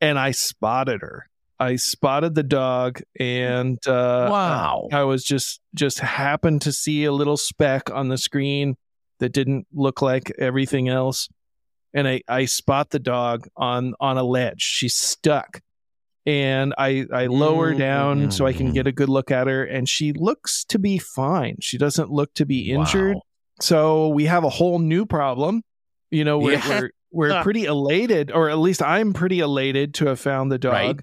and I spotted her. I spotted the dog and uh, wow, I was just just happened to see a little speck on the screen that didn't look like everything else, and I I spot the dog on on a ledge. She's stuck, and I I lower mm-hmm. down so I can get a good look at her, and she looks to be fine. She doesn't look to be injured. Wow. so we have a whole new problem. You know, we're Yeah. we're, we're pretty elated, or at least I'm pretty elated to have found the dog. Right.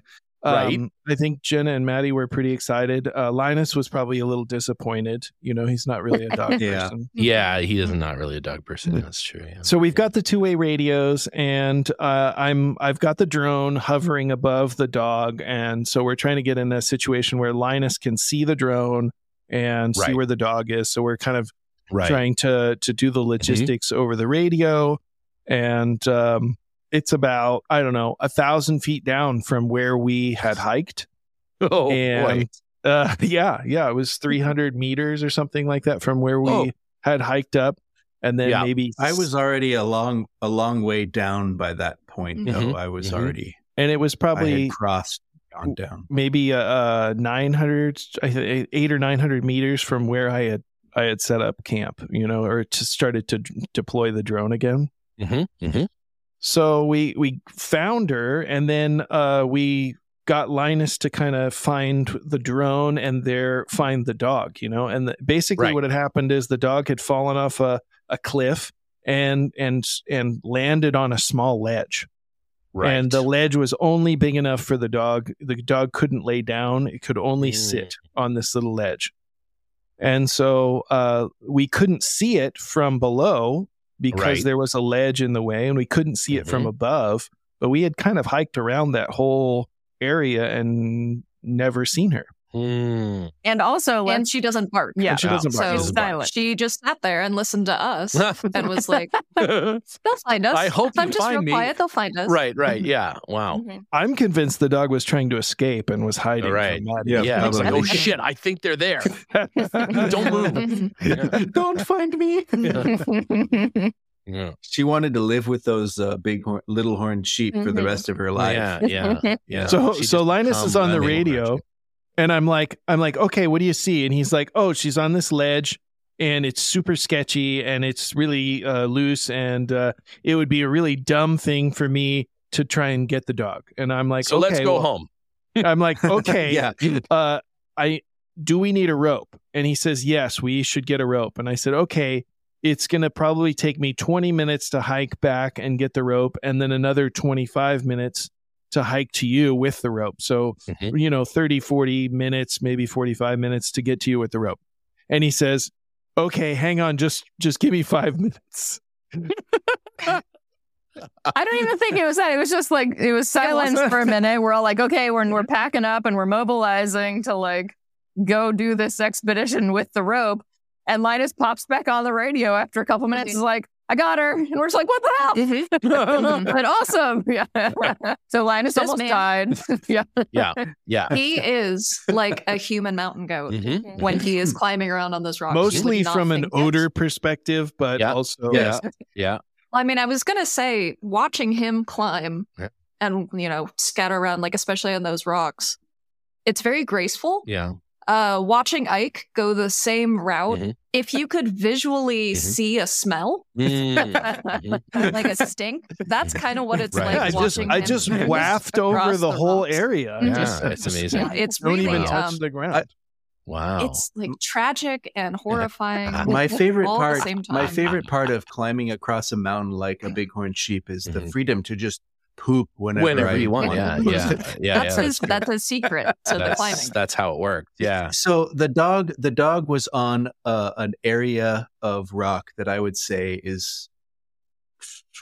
Right. Um, I think Jenna and Maddie were pretty excited. Uh, Linus was probably a little disappointed. You know, he's not really a dog Yeah. person. Yeah, he is not really a dog person. That's true. Yeah. So we've got the two-way radios, and uh, I'm I've got the drone hovering above the dog, and so we're trying to get in a situation where Linus can see the drone and see where the dog is. So we're kind of right. Mm-hmm. trying to to do the logistics over the radio, and um, it's about I don't know a thousand feet down from where we had hiked, Oh and boy. uh, yeah, yeah, it was 300 meters or something like that from where we Oh. had hiked up, and then Yeah. maybe I was already a long a long way down by that point. Though Mhm. I was Mhm. already and it was I probably had crossed gone down. maybe uh, uh 900 I thi- 8 or 900 meters from where i had i had set up camp you know or to started to d- deploy the drone again Mhm, mhm. So we we found her and then uh we got linus to kind of find the drone and there find the dog you know and the, basically Right. what had happened is the dog had fallen off a, a cliff and and and landed on a small ledge Right. and the ledge was only big enough for the dog. The dog couldn't lay down; it could only Mm. sit on this little ledge. And so uh, we couldn't see it from below because Right. there was a ledge in the way, and we couldn't see it from Mhm. above. But we had kind of hiked around that whole area and never seen her. Mm. And also, and she doesn't bark. yeah, And she doesn't bark. So She doesn't silent. she just sat there and listened to us and was like, "They'll find us. I hope you I'm just find real me." quiet. They'll find us." right. Right. Yeah. Wow. Mhm. I'm convinced the dog was trying to escape and was hiding. Right. From Maddie. Yeah, Yeah. It's like, oh shit! I think they're there. Don't move. Don't find me. Yeah. She wanted to live with those uh, big horn, little horned sheep for the Mhm. rest of her life. Yeah. Yeah. Yeah. So She so Linus is on the unable to- radio and I'm like I'm like, okay, what do you see? And he's like, oh, she's on this ledge and it's super sketchy and it's really uh, loose and uh, it would be a really dumb thing for me to try and get the dog. And I'm like, So let's go well- home. I'm like, okay, yeah. uh, I do we need a rope? And he says, yes, we should get a rope. And I said, okay, it's going to probably take me 20 minutes to hike back and get the rope, and then another 25 minutes to hike to you with the rope. So, Mhm. you know, 30, 40 minutes, maybe 45 minutes to get to you with the rope. And he says, okay, hang on, just just give me five minutes. I don't even think it was that. It was just like it was silence wasn't. for a minute. We're all like, okay, we're we're packing up and we're mobilizing to like go do this expedition with the rope. And Linus pops back on the radio after a couple minutes. Is like, I got her, and we're just like, what the hell? Mm-hmm. but awesome, yeah. so Linus This almost man- died. yeah, Yeah. Yeah. He is like a human mountain goat Mhm. when he is mm-hmm. climbing around on those rocks. Mostly from an think- Yes. odor perspective, but Yeah. also Yeah. Yeah. I mean, I was gonna say, watching him climb Yeah. and you know scatter around, like especially on those rocks, it's very graceful. Yeah. Uh, watching Ike go the same route, Mhm. if you could visually Mhm. see a smell, Mm. Mhm. like a stink, that's kind of what it's Right. like. Yeah, I just watching I him just cruise waft over across the, whole rocks. area. Yeah, Just- it's amazing. Yeah, it's Don't really even Wow. touch um, the ground. I- Wow. it's like tragic and horrifying. My favorite all at the part, my favorite part of climbing across a mountain like a bighorn sheep is the Mhm. freedom to just poop whenever, Whenever I you want. Yeah. Yeah. Yeah. that's yeah. his that's his secret to the That's, climbing. that's how it worked. Yeah. So the dog, the dog was on uh, an area of rock that I would say is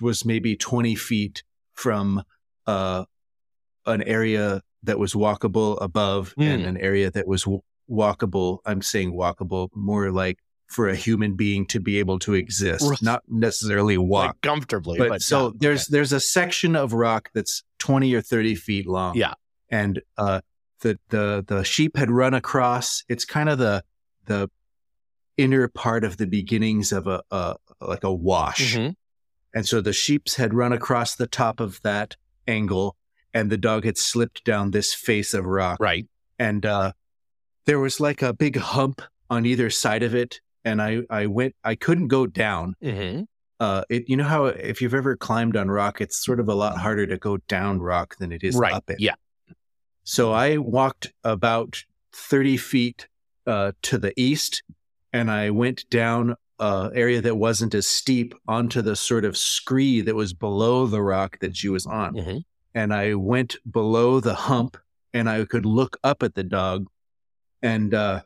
was maybe twenty feet from uh, an area that was walkable above and Hmm. an area that was w- walkable. I'm saying walkable, more like for a human being to be able to exist, Right. not necessarily walk. Like comfortably. but, But, so there's there's a section of rock that's 20 or 30 feet long Yeah. and uh the the the sheep had run across it's kind of the the inner part of the beginnings of a, a like a wash Mhm. and so the sheeps had run across the top of that angle and the dog had slipped down this face of rock Right. and uh there was like a big hump on either side of it and i i went i couldn't go down hmm uh, it you know how if you've ever climbed on rock, it's sort of a lot harder to go down rock than it is Right. up it. Yeah. So I walked about thirty feet uh, to the east, and I went down uh, area that wasn't as steep onto the sort of scree that was below the rock that she was on. Mm-hmm. And I went below the hump and I could look up at the dog. And uh,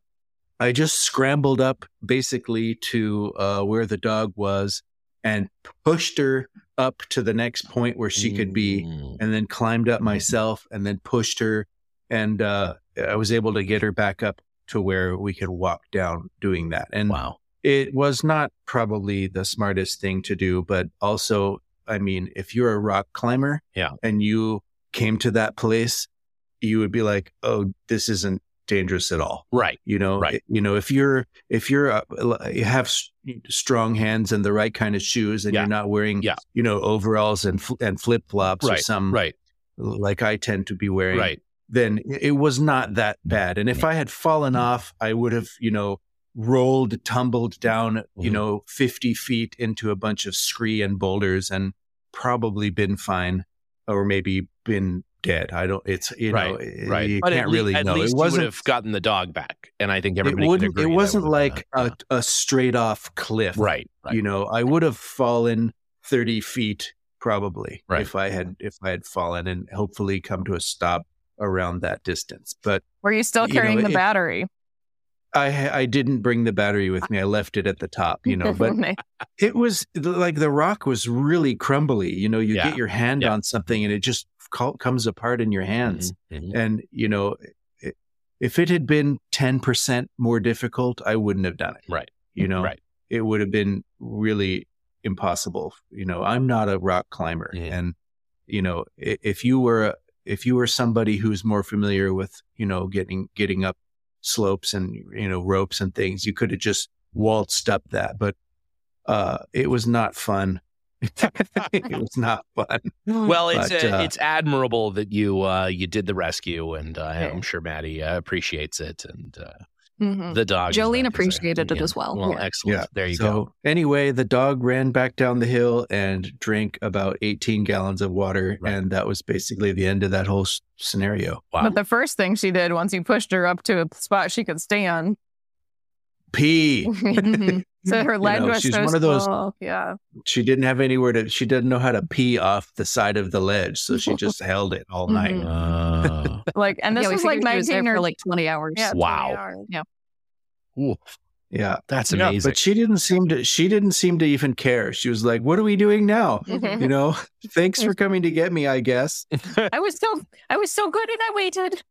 I just scrambled up basically to uh, where the dog was and pushed her up to the next point where she could be, Mm. and then climbed up myself and then pushed her. And uh, I was able to get her back up to where we could walk down doing that. And Wow. it was not probably the smartest thing to do, but also, I mean, if you're a rock climber Yeah. and you came to that place, you would be like, oh, this isn't dangerous at all. Right. You know, Right. you know, if you're, if you're, uh, you have strong hands and the right kind of shoes and Yeah. you're not wearing, Yeah. you know, overalls and, fl- and flip flops or some, Right. like I tend to be wearing, Right. then it was not that bad. And if I had fallen off, I would have, you know, rolled, tumbled down, you Mhm. know, 50 feet into a bunch of scree and boulders and probably been fine or maybe been dead. I don't, it's, you know, Right. Eh, right. you but can't at, le- really at know. least it you would wasn't, have gotten the dog back. And I think it everybody could wouldn't, agree it wasn't like a, a straight off cliff. Right. right. You know, I would have fallen 30 feet probably Right. if I had, if I had fallen and hopefully come to a stop around that distance. But Were you still You know, carrying the if- battery? I I didn't bring the battery with me. I left it at the top, you know. But it was like the rock was really crumbly. You know, you Yeah. get your hand Yeah. on something and it just co- comes apart in your hands. Mhm, mhm. And you know, if it had been ten percent more difficult, I wouldn't have done it. Right. You know, Right. it would have been really impossible. You know, I'm not a rock climber, Yeah. and you know, if you were a- if you were somebody who's more familiar with you know getting getting up slopes and you know ropes and things, you could have just waltzed up that. But uh, it was not fun. it was not fun. Well, it's But, uh, uh, it's admirable that you uh, you did the rescue, and uh, Yeah. I'm sure Maddie uh, appreciates it, and uh, Mhm. the dog. Jolene back, there. appreciated it Yeah. as well. Well, Yeah. excellent. Yeah. There you so go. anyway, the dog ran back down the hill and drank about 18 gallons of water, Right. and that was basically the end of that whole s- scenario. Wow. But the first thing she did once you pushed her up to a spot she could stand, Pee. So her You leg know, was she's so one of those- small. Yeah. She didn't have anywhere to. She didn't know how to pee off the side of the ledge, so she just held it all night. Mhm. Uh, Like, and this yeah, was like figured she was 19 or for like 20 hours. yeah, 20 Wow. hours. Yeah. ooh, Yeah, that's Yeah, amazing. but she didn't seem to. She didn't seem to even care. She was like, "What are we doing now?" Mhm. You know, thanks for coming to get me. I guess I was so I was so good and I waited.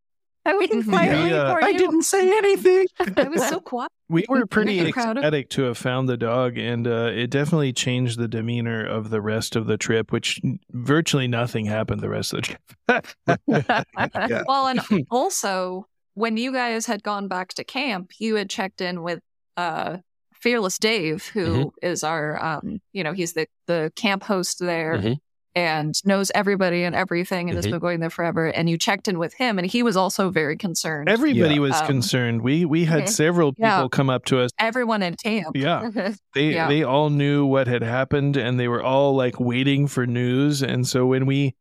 I waited Mhm. quietly Yeah. for I didn't say anything. I was so quiet. We were pretty Very ecstatic to have found the dog, and uh, it definitely changed the demeanor of the rest of the trip, which virtually nothing happened the rest of the trip. Yeah. Well, and also when you guys had gone back to camp, you had checked in with uh Fearless Dave, who is our um, you know, he's the the camp host there Mhm. And knows everybody and everything and has Mhm. been going there forever. And you checked in with him and he was also very concerned. Everybody Yeah. was Um, concerned. We we had several people Yeah. come up to us. Everyone in camp. Yeah, they Yeah. they all knew what had happened, and they were all like waiting for news. And so when we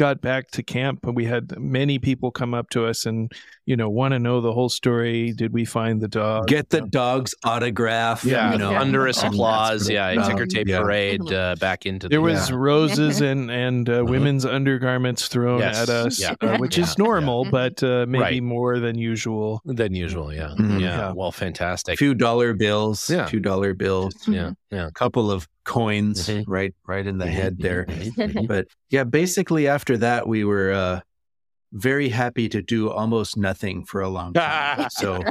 got back to camp, and we had many people come up to us and you know want to know the whole story. Did we find the dog? Get the dog's autograph. Yeah. you know, Yeah. Thunderous and applause. Yeah, what ticker um, tape yeah. parade uh, back into There the, was Yeah. roses and and uh, Mhm. women's undergarments thrown Yes. at us, Yeah. uh, which Yeah. is normal, Yeah. but uh, maybe Right. more than usual. than usual. Yeah. Mhm. yeah. Yeah. Well, A fantastic. few dollar bills. Yeah. two dollar bills. Yeah. Yeah. A couple of coins Mhm. right right in the head there. Mhm, mhm. But yeah, basically after that we were uh, very happy to do almost nothing for a long time. so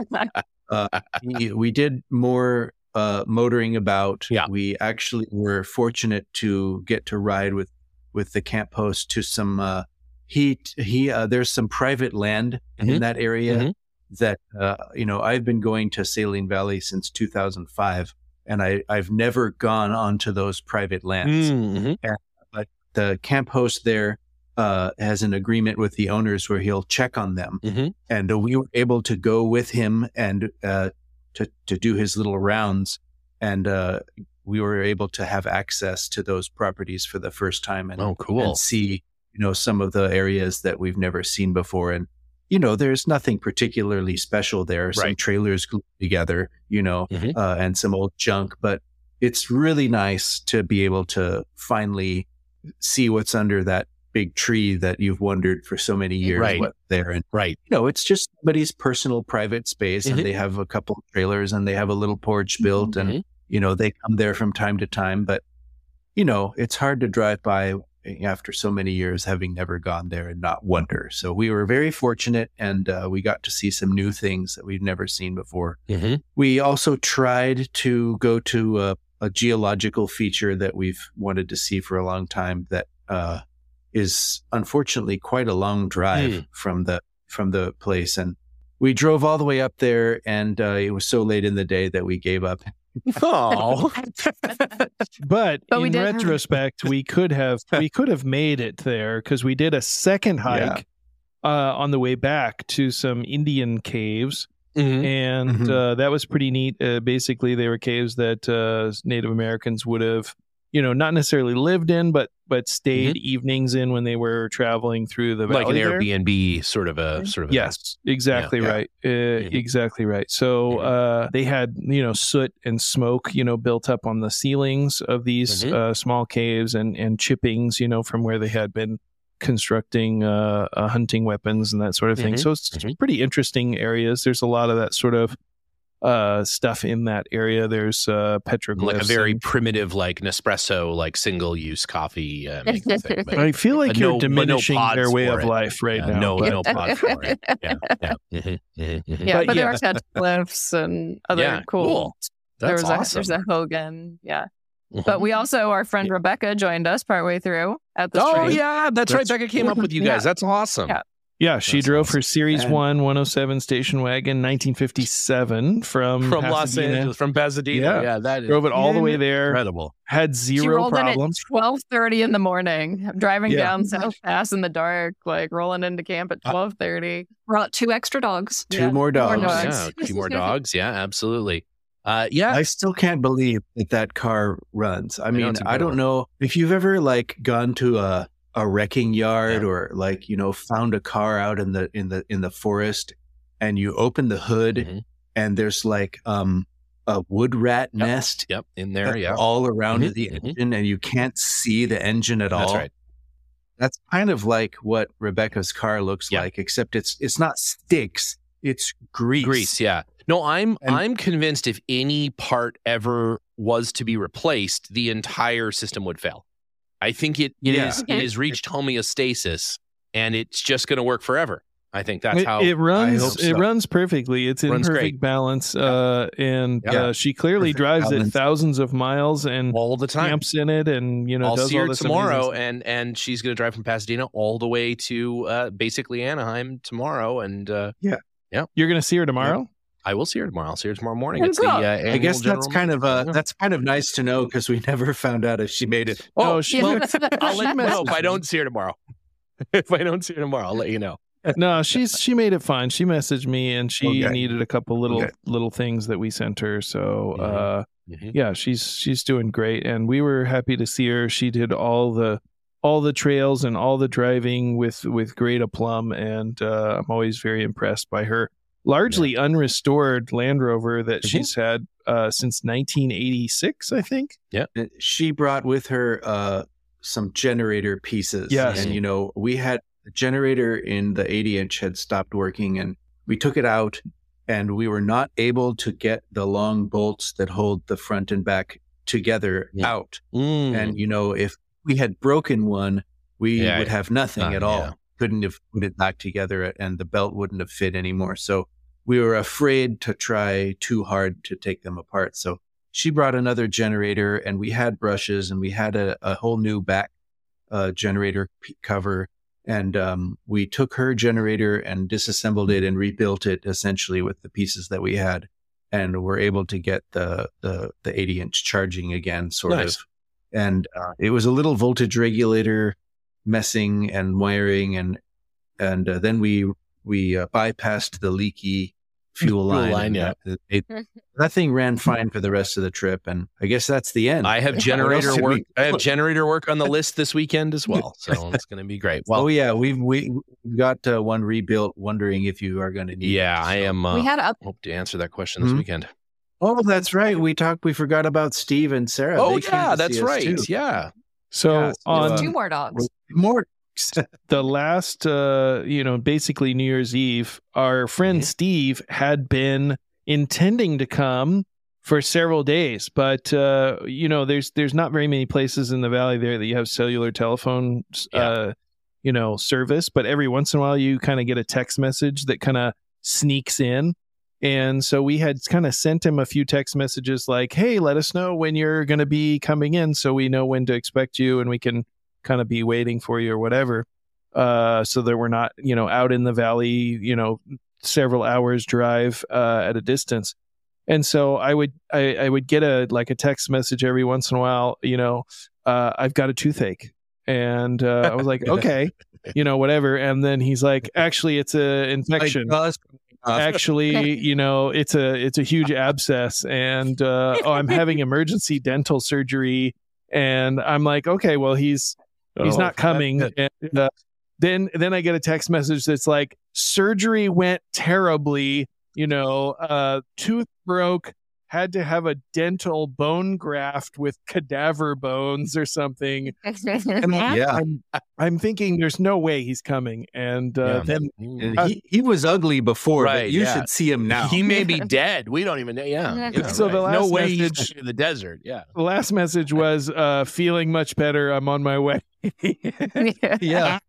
we, we did more uh, motoring about. Yeah. We actually were fortunate to get to ride with with the camp host to some. Uh, he he. Uh, there's some private land Mhm. in that area Mhm. that uh, you know. I've been going to Saline Valley since 2005, and I I've never gone onto those private lands Mhm. the camp host there uh, has an agreement with the owners where he'll check on them, Mhm. and uh, we were able to go with him and uh, to to do his little rounds, and uh, we were able to have access to those properties for the first time and, Oh, cool. and see you know some of the areas that we've never seen before, and you know there's nothing particularly special there. Some Right. trailers glued together, you know, Mhm. uh, and some old junk, but it's really nice to be able to finally see what's under that big tree that you've wondered for so many years Right. what there and Right. you know it's just somebody's personal private space Mhm. and they have a couple of trailers and they have a little porch built and Mhm. you know they come there from time to time but you know it's hard to drive by after so many years having never gone there and not wonder so we were very fortunate and uh, we got to see some new things that we've never seen before Mhm. we also tried to go to a, a geological feature that we've wanted to see for a long time that uh, is unfortunately quite a long drive Hmm. from the from the place and we drove all the way up there and uh, it was so late in the day that we gave up Oh. But, But in did- retrospect, we could have we could have made it there because we did a second hike uh, on the way back to some Indian caves, Mhm. and Mhm. uh, that was pretty neat. Uh, basically, they were caves that uh, Native Americans would have, you know, not necessarily lived in, but but stayed evenings in when they were traveling through the valley. Like an there. Airbnb sort of a sort of a Yes, exactly Yeah. right. Uh, Mhm. Exactly right. So Mhm. uh, they had you know soot and smoke you know built up on the ceilings of these uh, small caves and and chippings you know from where they had been constructing uh, uh, hunting weapons and that sort of thing. So it's pretty interesting areas. There's a lot of that sort of uh, stuff in that area. There's uh, petroglyphs. like a very and- primitive like Nespresso like single use coffee uh, thing, but- I feel like you're no- but no diminishing their way of it. life right Yeah, now. no but- no pod for it. Yeah, yeah. Mhm, mhm, mhm. Yeah, But but, there yeah. are petroglyphs and other Yeah, cool. cool. there was awesome. a there's a Hogan, yeah. But we also our friend Rebecca joined us partway through at the Oh stream. yeah, that's, right. Rebecca came up with you guys. Yeah. That's awesome. Yeah. Yeah, she That's drove awesome. her Series And- 1 107 station wagon 1957 from, From Los Angeles, from Pasadena. Yeah. Yeah, that is Drove it all the way there. incredible. Had zero rolled problems. in at twelve thirty in the morning, driving Yeah. down South Pass in the dark, like rolling into camp at Uh, twelve thirty. Brought two extra dogs. two Yeah. more dogs dogs. Yeah, a few more dogs. Yeah, absolutely. Uh, yeah, I still can't believe that that car runs. I know, mean, it's I don't know if you've ever like gone to a a wrecking yard Yeah. or like you know found a car out in the in the in the forest, and you open the hood Mhm. and there's like um a wood rat Yep. nest Yep, in there. Yeah, all around Mhm, the mhm. engine, and you can't see the engine at all. that's right. That's kind of like what Rebecca's car looks Yeah. like, except it's it's not sticks, it's grease. Grease. Yeah. No, I'm And- I'm convinced if any part ever was to be replaced, the entire system would fail. I think it it Yeah. is- it has reached homeostasis, and it's just going to work forever. I think that's it, how. it runs. hope It runs perfectly. It's in Runs perfect great. balance, uh, and Yeah. uh, she clearly Perfect drives it thousands of miles and all the time. camps in it, and you know I'll does see all her this tomorrow, and and she's going to drive from Pasadena all the way to uh, basically Anaheim tomorrow, and uh, stuff. You're going to see her tomorrow. I will see her tomorrow. I'll see her tomorrow morning. Oh, It's the uh, I guess that's general kind of uh meeting. that's kind of nice to know because we never found out if she made it. Oh, No, she- Yeah. well, I'll let you know if I don't see her tomorrow. if I don't see her tomorrow, I'll let you know. no, she's she made it fine. She messaged me, and she Okay. needed a couple little Okay. little things that we sent her. So. Mhm. uh Mhm. yeah she's she's doing great and we were happy to see her she did all the all the trails and all the driving with with great aplomb and uh, i'm always very impressed by her largely unrestored land rover that Mhm. she's had uh, since 1986 i think Uh, She brought with her uh some generator pieces. Yes. And you know, we had the generator in the 80 inch had stopped working and we took it out and we were not able to get the long bolts that hold the front and back together Yeah. out. Mm. And you know, if we had broken one, we Yeah, would have nothing uh, at all. Couldn't have put it back together and the belt wouldn't have fit anymore. So we were afraid to try too hard to take them apart. So she brought another generator and we had brushes and we had a, a whole new back uh, generator cover. And um, we took her generator and disassembled it and rebuilt it essentially with the pieces that we had. And were able to get the, the, the 80 inch charging again, sort Nice. of. And uh, it was a little voltage regulator messing and wiring. And, and uh, then we, we uh, bypassed the leaky fuel Fuel line. line, yeah. that- it- that thing ran fine for the rest of the trip, and I guess that's the end. I have generator work. we- I have generator work on the list this weekend as well, so it's going to be great. Well, oh yeah, we've we we got uh, one rebuilt. Wondering if you are going to need. yeah, it, I am. Uh, we had up hope to answer that question this Mhm. weekend. Oh, that's right. We talked. We forgot about Steve and Sarah. Oh They yeah, that's right. too. Yeah. So Yeah, on Two more dogs. More. the last uh you know basically new year's eve our friend Mhm. steve had been intending to come for several days but uh you know there's there's not very many places in the valley there that you have cellular telephone uh you know service but every once in a while you kind of get a text message that kind of sneaks in and so we had kind of sent him a few text messages like hey let us know when you're going to be coming in so we know when to expect you and we can kind of be waiting for you or whatever. Uh so that we're not you know out in the valley you know several hours drive uh at a distance. And so i would i, I would get a like a text message every once in a while you know uh i've got a toothache. And uh, i was like okay you know whatever. And then he's like actually it's an infection actually you know it's a it's a huge abscess and uh oh i'm having emergency dental surgery and i'm like okay well he's he's Oh, not coming. and, uh, then then i get a text message that's like surgery went terribly you know uh tooth broke had to have a dental bone graft with cadaver bones or something and I, Yeah. I'm, I'm thinking there's no way he's coming and uh, Yeah. then And he, he was ugly before, Right, but you yeah. should see him now. He may be dead. We don't even know. Yeah. yeah, So the right. no last way message- he's in the desert. Yeah. the last message was uh feeling much better i'm on my way yeah,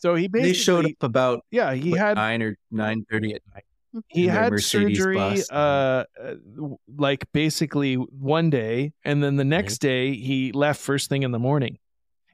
so he basically they showed up about yeah he what, had nine or nine thirty at night. He had Mercedes surgery bus. uh uh, like basically one day and then the next day he left first thing in the morning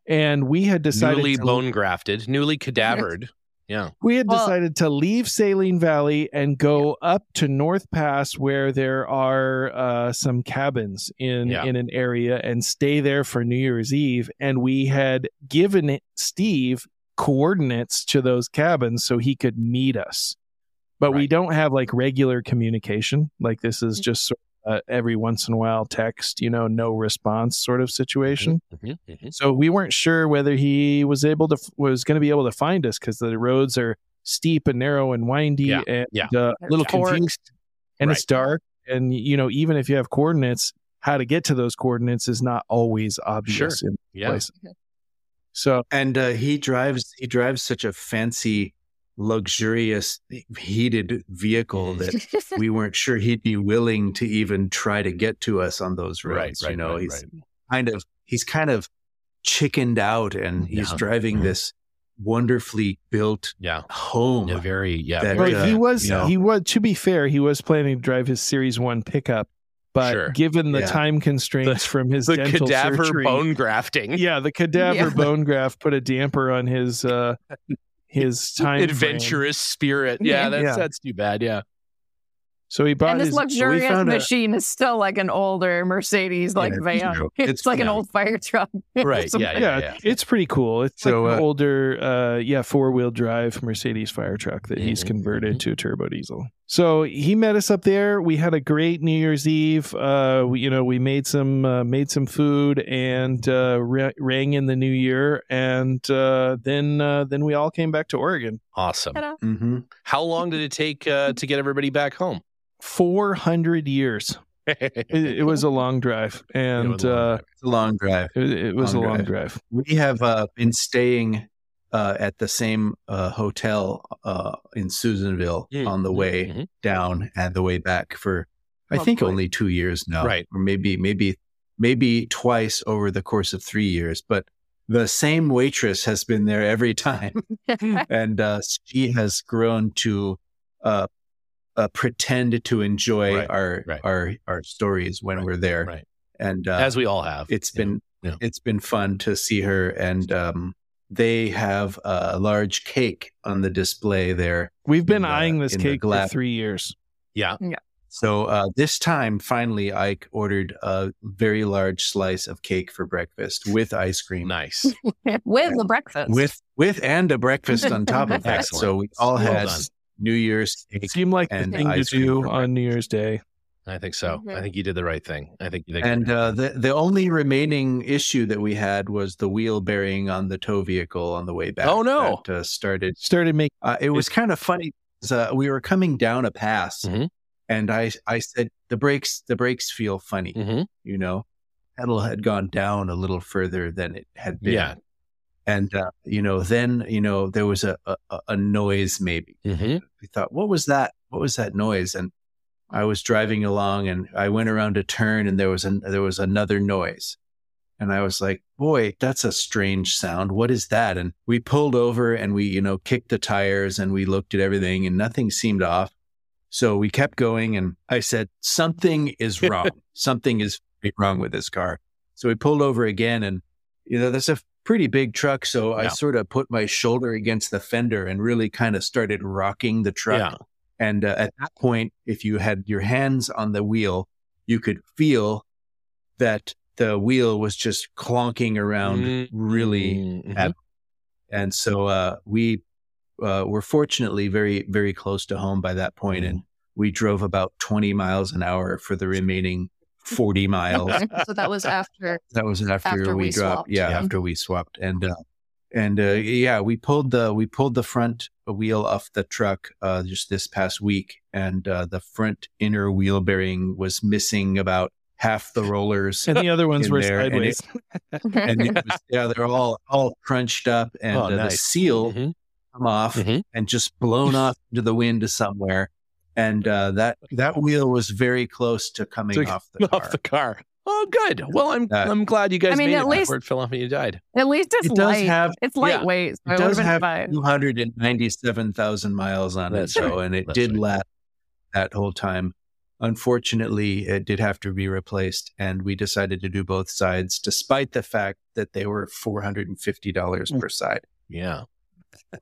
and we had decided newly to, bone grafted, newly cadavered. Yeah. we had Well- decided to leave Saline Valley and go up to North Pass where there are uh, some cabins in Yeah. in an area and stay there for New Year's Eve. And we had given Steve coordinates to those cabins so he could meet us. But we don't have like regular communication. Like this is just sort of, uh, every once in a while text, you know, no response sort of situation. Mhm, mhm. So we weren't sure whether he was able to was going to be able to find us because the roads are steep and narrow and windy Yeah, and yeah. uh, a little Forks. confused and Right. it's dark and you know even if you have coordinates how to get to those coordinates is not always obvious in Yeah. place so And uh, he drives. He drives such a fancy, luxurious, heated vehicle that we weren't sure he'd be willing to even try to get to us on those Right. roads. Right. you know, right, he's right. kind of he's kind of chickened out, and he's Yeah. driving Mhm. this wonderfully built Yeah. home. Yeah. Very. Yeah. That, very, but uh, he was you know. he was to be fair he was planning to drive his series 1 pickup but Sure. given the Yeah. time constraints from his the dental cadaver surgery, bone grafting. yeah the cadaver Yeah. bone graft put a damper on his uh his time frame. Adventurous spirit. Yeah, Yeah. that's Yeah. that's too bad. Yeah. so he bought and this his luxurious found a- machine is still like an older Mercedes like Yeah, van. true. It's, It's- like an old fire truck. Right. Yeah. Yeah. yeah, yeah. it's pretty cool. It's So, like an uh, older, uh, yeah, four wheel drive Mercedes fire truck that he's Mhm, converted mhm. to a turbo diesel. So he met us up there. We had a great New Year's Eve. Uh, we, you know, we made some uh, made some food and uh, ra- rang in the new year, and uh, then uh, then we all came back to Oregon. Awesome. Ta-da. hmm How long did it take uh, to get everybody back home? Four hundred years. It, it was a long drive, and was a long uh, drive. It's a long drive. it, it was Long a long drive. drive. We have uh, been staying uh, at the same uh, hotel uh, in Susanville Mm, on the mm, way mhm. down and the way back for I think Lovely. only two years now, Right. Or maybe maybe maybe twice over the course of three years. But the same waitress has been there every time, and uh, she has grown to uh, uh, pretend to enjoy Right, our right. our our stories when we're there, right. and uh, As we all have. it's been Yeah. it's been fun to see her and um they have a large cake on the display there We've been the- eyeing this in the cake for three years. Yeah. Yeah. so uh this time finally ike ordered a very large slice of cake for breakfast with ice cream Nice. With the breakfast. with with and a breakfast on top of that Excellent. so we all Well had done. new year's cake Seemed like the thing to do on New Year's Day. I think so. Mhm. I think you did the right thing. I think you did. and uh, the the only remaining issue that we had was the wheel bearing on the tow vehicle on the way back. Oh, no. That, uh, started Started making Uh, it was kind of funny. Uh, we were coming down a pass, Mhm. And I, I said, the brakes, the brakes feel funny, Mm-hmm. you know, pedal had gone down a little further than it had been. Yeah. And, uh, you know, then, you know, there was a, a, a noise maybe. Mm-hmm. We thought, what was that? What was that noise? And I was driving along and I went around a turn and there was an, there was another noise. And I was like, boy, that's a strange sound. What is that? And we pulled over and we, you know, kicked the tires and we looked at everything and nothing seemed off. So we kept going and I said, something is wrong. something is wrong with this car. So we pulled over again and, you know, that's a pretty big truck. So I sort of put my shoulder against the fender and really kind of started rocking the truck. Yeah. And uh, at that point, if you had your hands on the wheel, you could feel that the wheel was just clonking around really Mhm. bad. And so uh, we uh, were fortunately very, very close to home by that point, and we drove about 20 miles an hour for the remaining 40 miles. so that was after. That was after, After we, we dropped. swapped. Yeah, Yeah. after we swapped, and uh, and uh, yeah, we pulled the we pulled the front wheel off the truck uh, just this past week, and uh, the front inner wheel bearing was missing about half the rollers. And the other ones were there, and sideways. and it was, yeah, they're all all crunched up, and Oh, uh, the nice. seal Mhm. come off Mhm. and just blown off into the wind somewhere. And uh, that that wheel was very close to coming To- off the car. off the car. Oh, good. Well, I'm Uh, I'm glad you guys I mean, made at it least- before it fell off and you died. At least it's It does light. have- it's Yeah. lightweight. So It it does have fine. 297,000 miles on That's it, so and it That's did right. last that whole time. Unfortunately, it did have to be replaced, and we decided to do both sides, despite the fact that they were four hundred and fifty dollars Mm. per side. Yeah.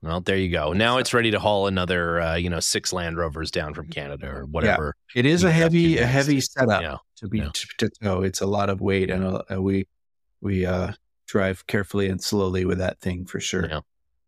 Well, there you go. Now it's ready to haul another, uh, you know, six Land Rovers down from Canada or whatever. It is a heavy, a heavy setup Yeah. To be to, to tow. It's a lot of weight, and uh, we we uh, drive carefully and slowly with that thing for sure. Yeah.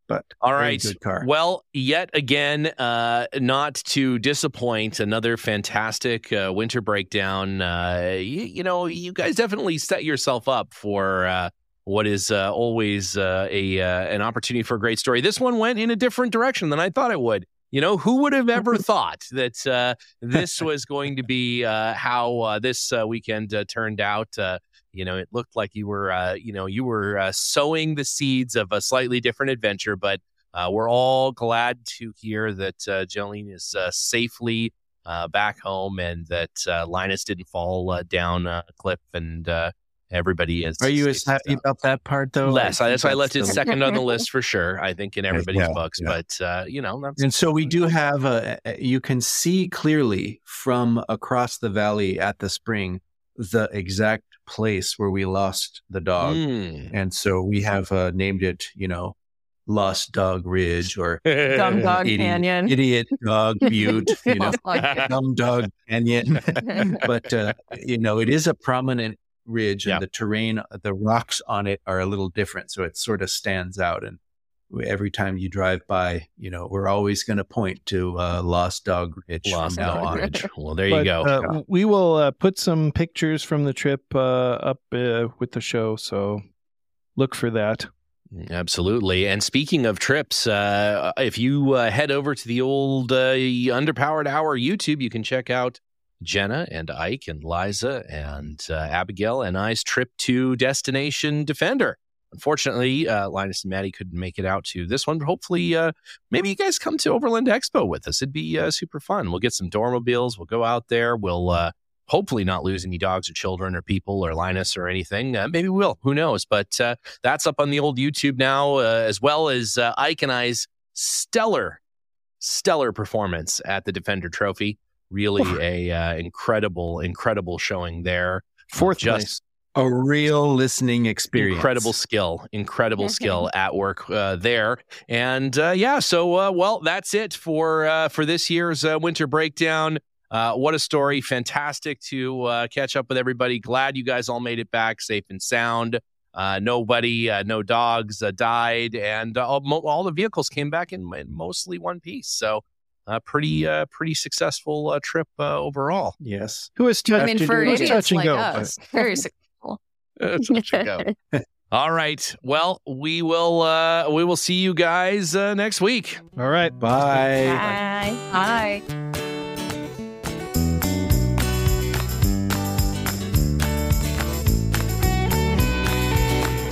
But all right, good car. Well, yet again, uh, not to disappoint, another fantastic uh, winter breakdown. Uh, you, you know, you guys definitely set yourself up for uh, what is uh, always uh, a uh, an opportunity for a great story. This one went in a different direction than I thought it would. You know, who would have ever thought that uh, this was going to be uh, how uh, this uh, weekend uh, turned out? Uh, you know, it looked like you were, uh, you know, you were uh, sowing the seeds of a slightly different adventure, but uh, we're all glad to hear that uh, Jolene is uh, safely uh, back home and that uh, Linus didn't fall uh, down a cliff and uh, everybody is. Are you as happy sound. about that part though? Less. I That's why I left it second on the list for sure. I think in everybody's Yeah, books, yeah. but uh, you know, that's And so we do have a, you can see clearly from across the valley at the spring the exact place where we lost the dog. Mm. And so we have uh, named it, you know, Lost Dog Ridge or Dumb Dog Idiot- Canyon. Idiot Dog Butte, you know, Dumb Dog Canyon. but, uh, you know, it is a prominent ridge and Yeah. the terrain, the rocks on it are a little different. So it sort of stands out. And every time you drive by, you know, we're always going to point to uh, Lost Dog Ridge Lost from now Dog on. Ridge. Well, there you go. Uh, we will uh, put some pictures from the trip uh, up uh, with the show, so look for that. Absolutely. And speaking of trips, uh, if you uh, head over to the old uh, Underpowered Hour YouTube, you can check out Jenna and Ike and Liza and uh, Abigail and I's trip to Destination Defender. Unfortunately, uh, Linus and Maddie couldn't make it out to this one, but hopefully, uh, maybe you guys come to Overland Expo with us. It'd be uh, super fun. We'll get some Dormobiles. We'll go out there. We'll uh, hopefully not lose any dogs or children or people or Linus or anything. Uh, maybe we will. Who knows? But that's up on the old YouTube now, as well as Ike and I's stellar, stellar performance at the Defender Trophy. Really a uh, incredible, incredible showing there. Fourth Just place. A real listening experience. Incredible skill, incredible skill at work uh, there, and uh, yeah. So, uh, well, that's it for uh, for this year's uh, winter breakdown. Uh, what a story! Fantastic to uh, catch up with everybody. Glad you guys all made it back safe and sound. Uh, nobody, uh, no dogs uh, died, and uh, all, mo- all the vehicles came back in, in mostly one piece. So, uh, pretty uh, pretty successful uh, trip uh, overall. Yes. Who is touch, I mean, for who is idiots touch and like go? us, very successful. Touch and go. All right. Well, we will uh we will see you guys uh, next week. All right. Bye. Bye. Hi.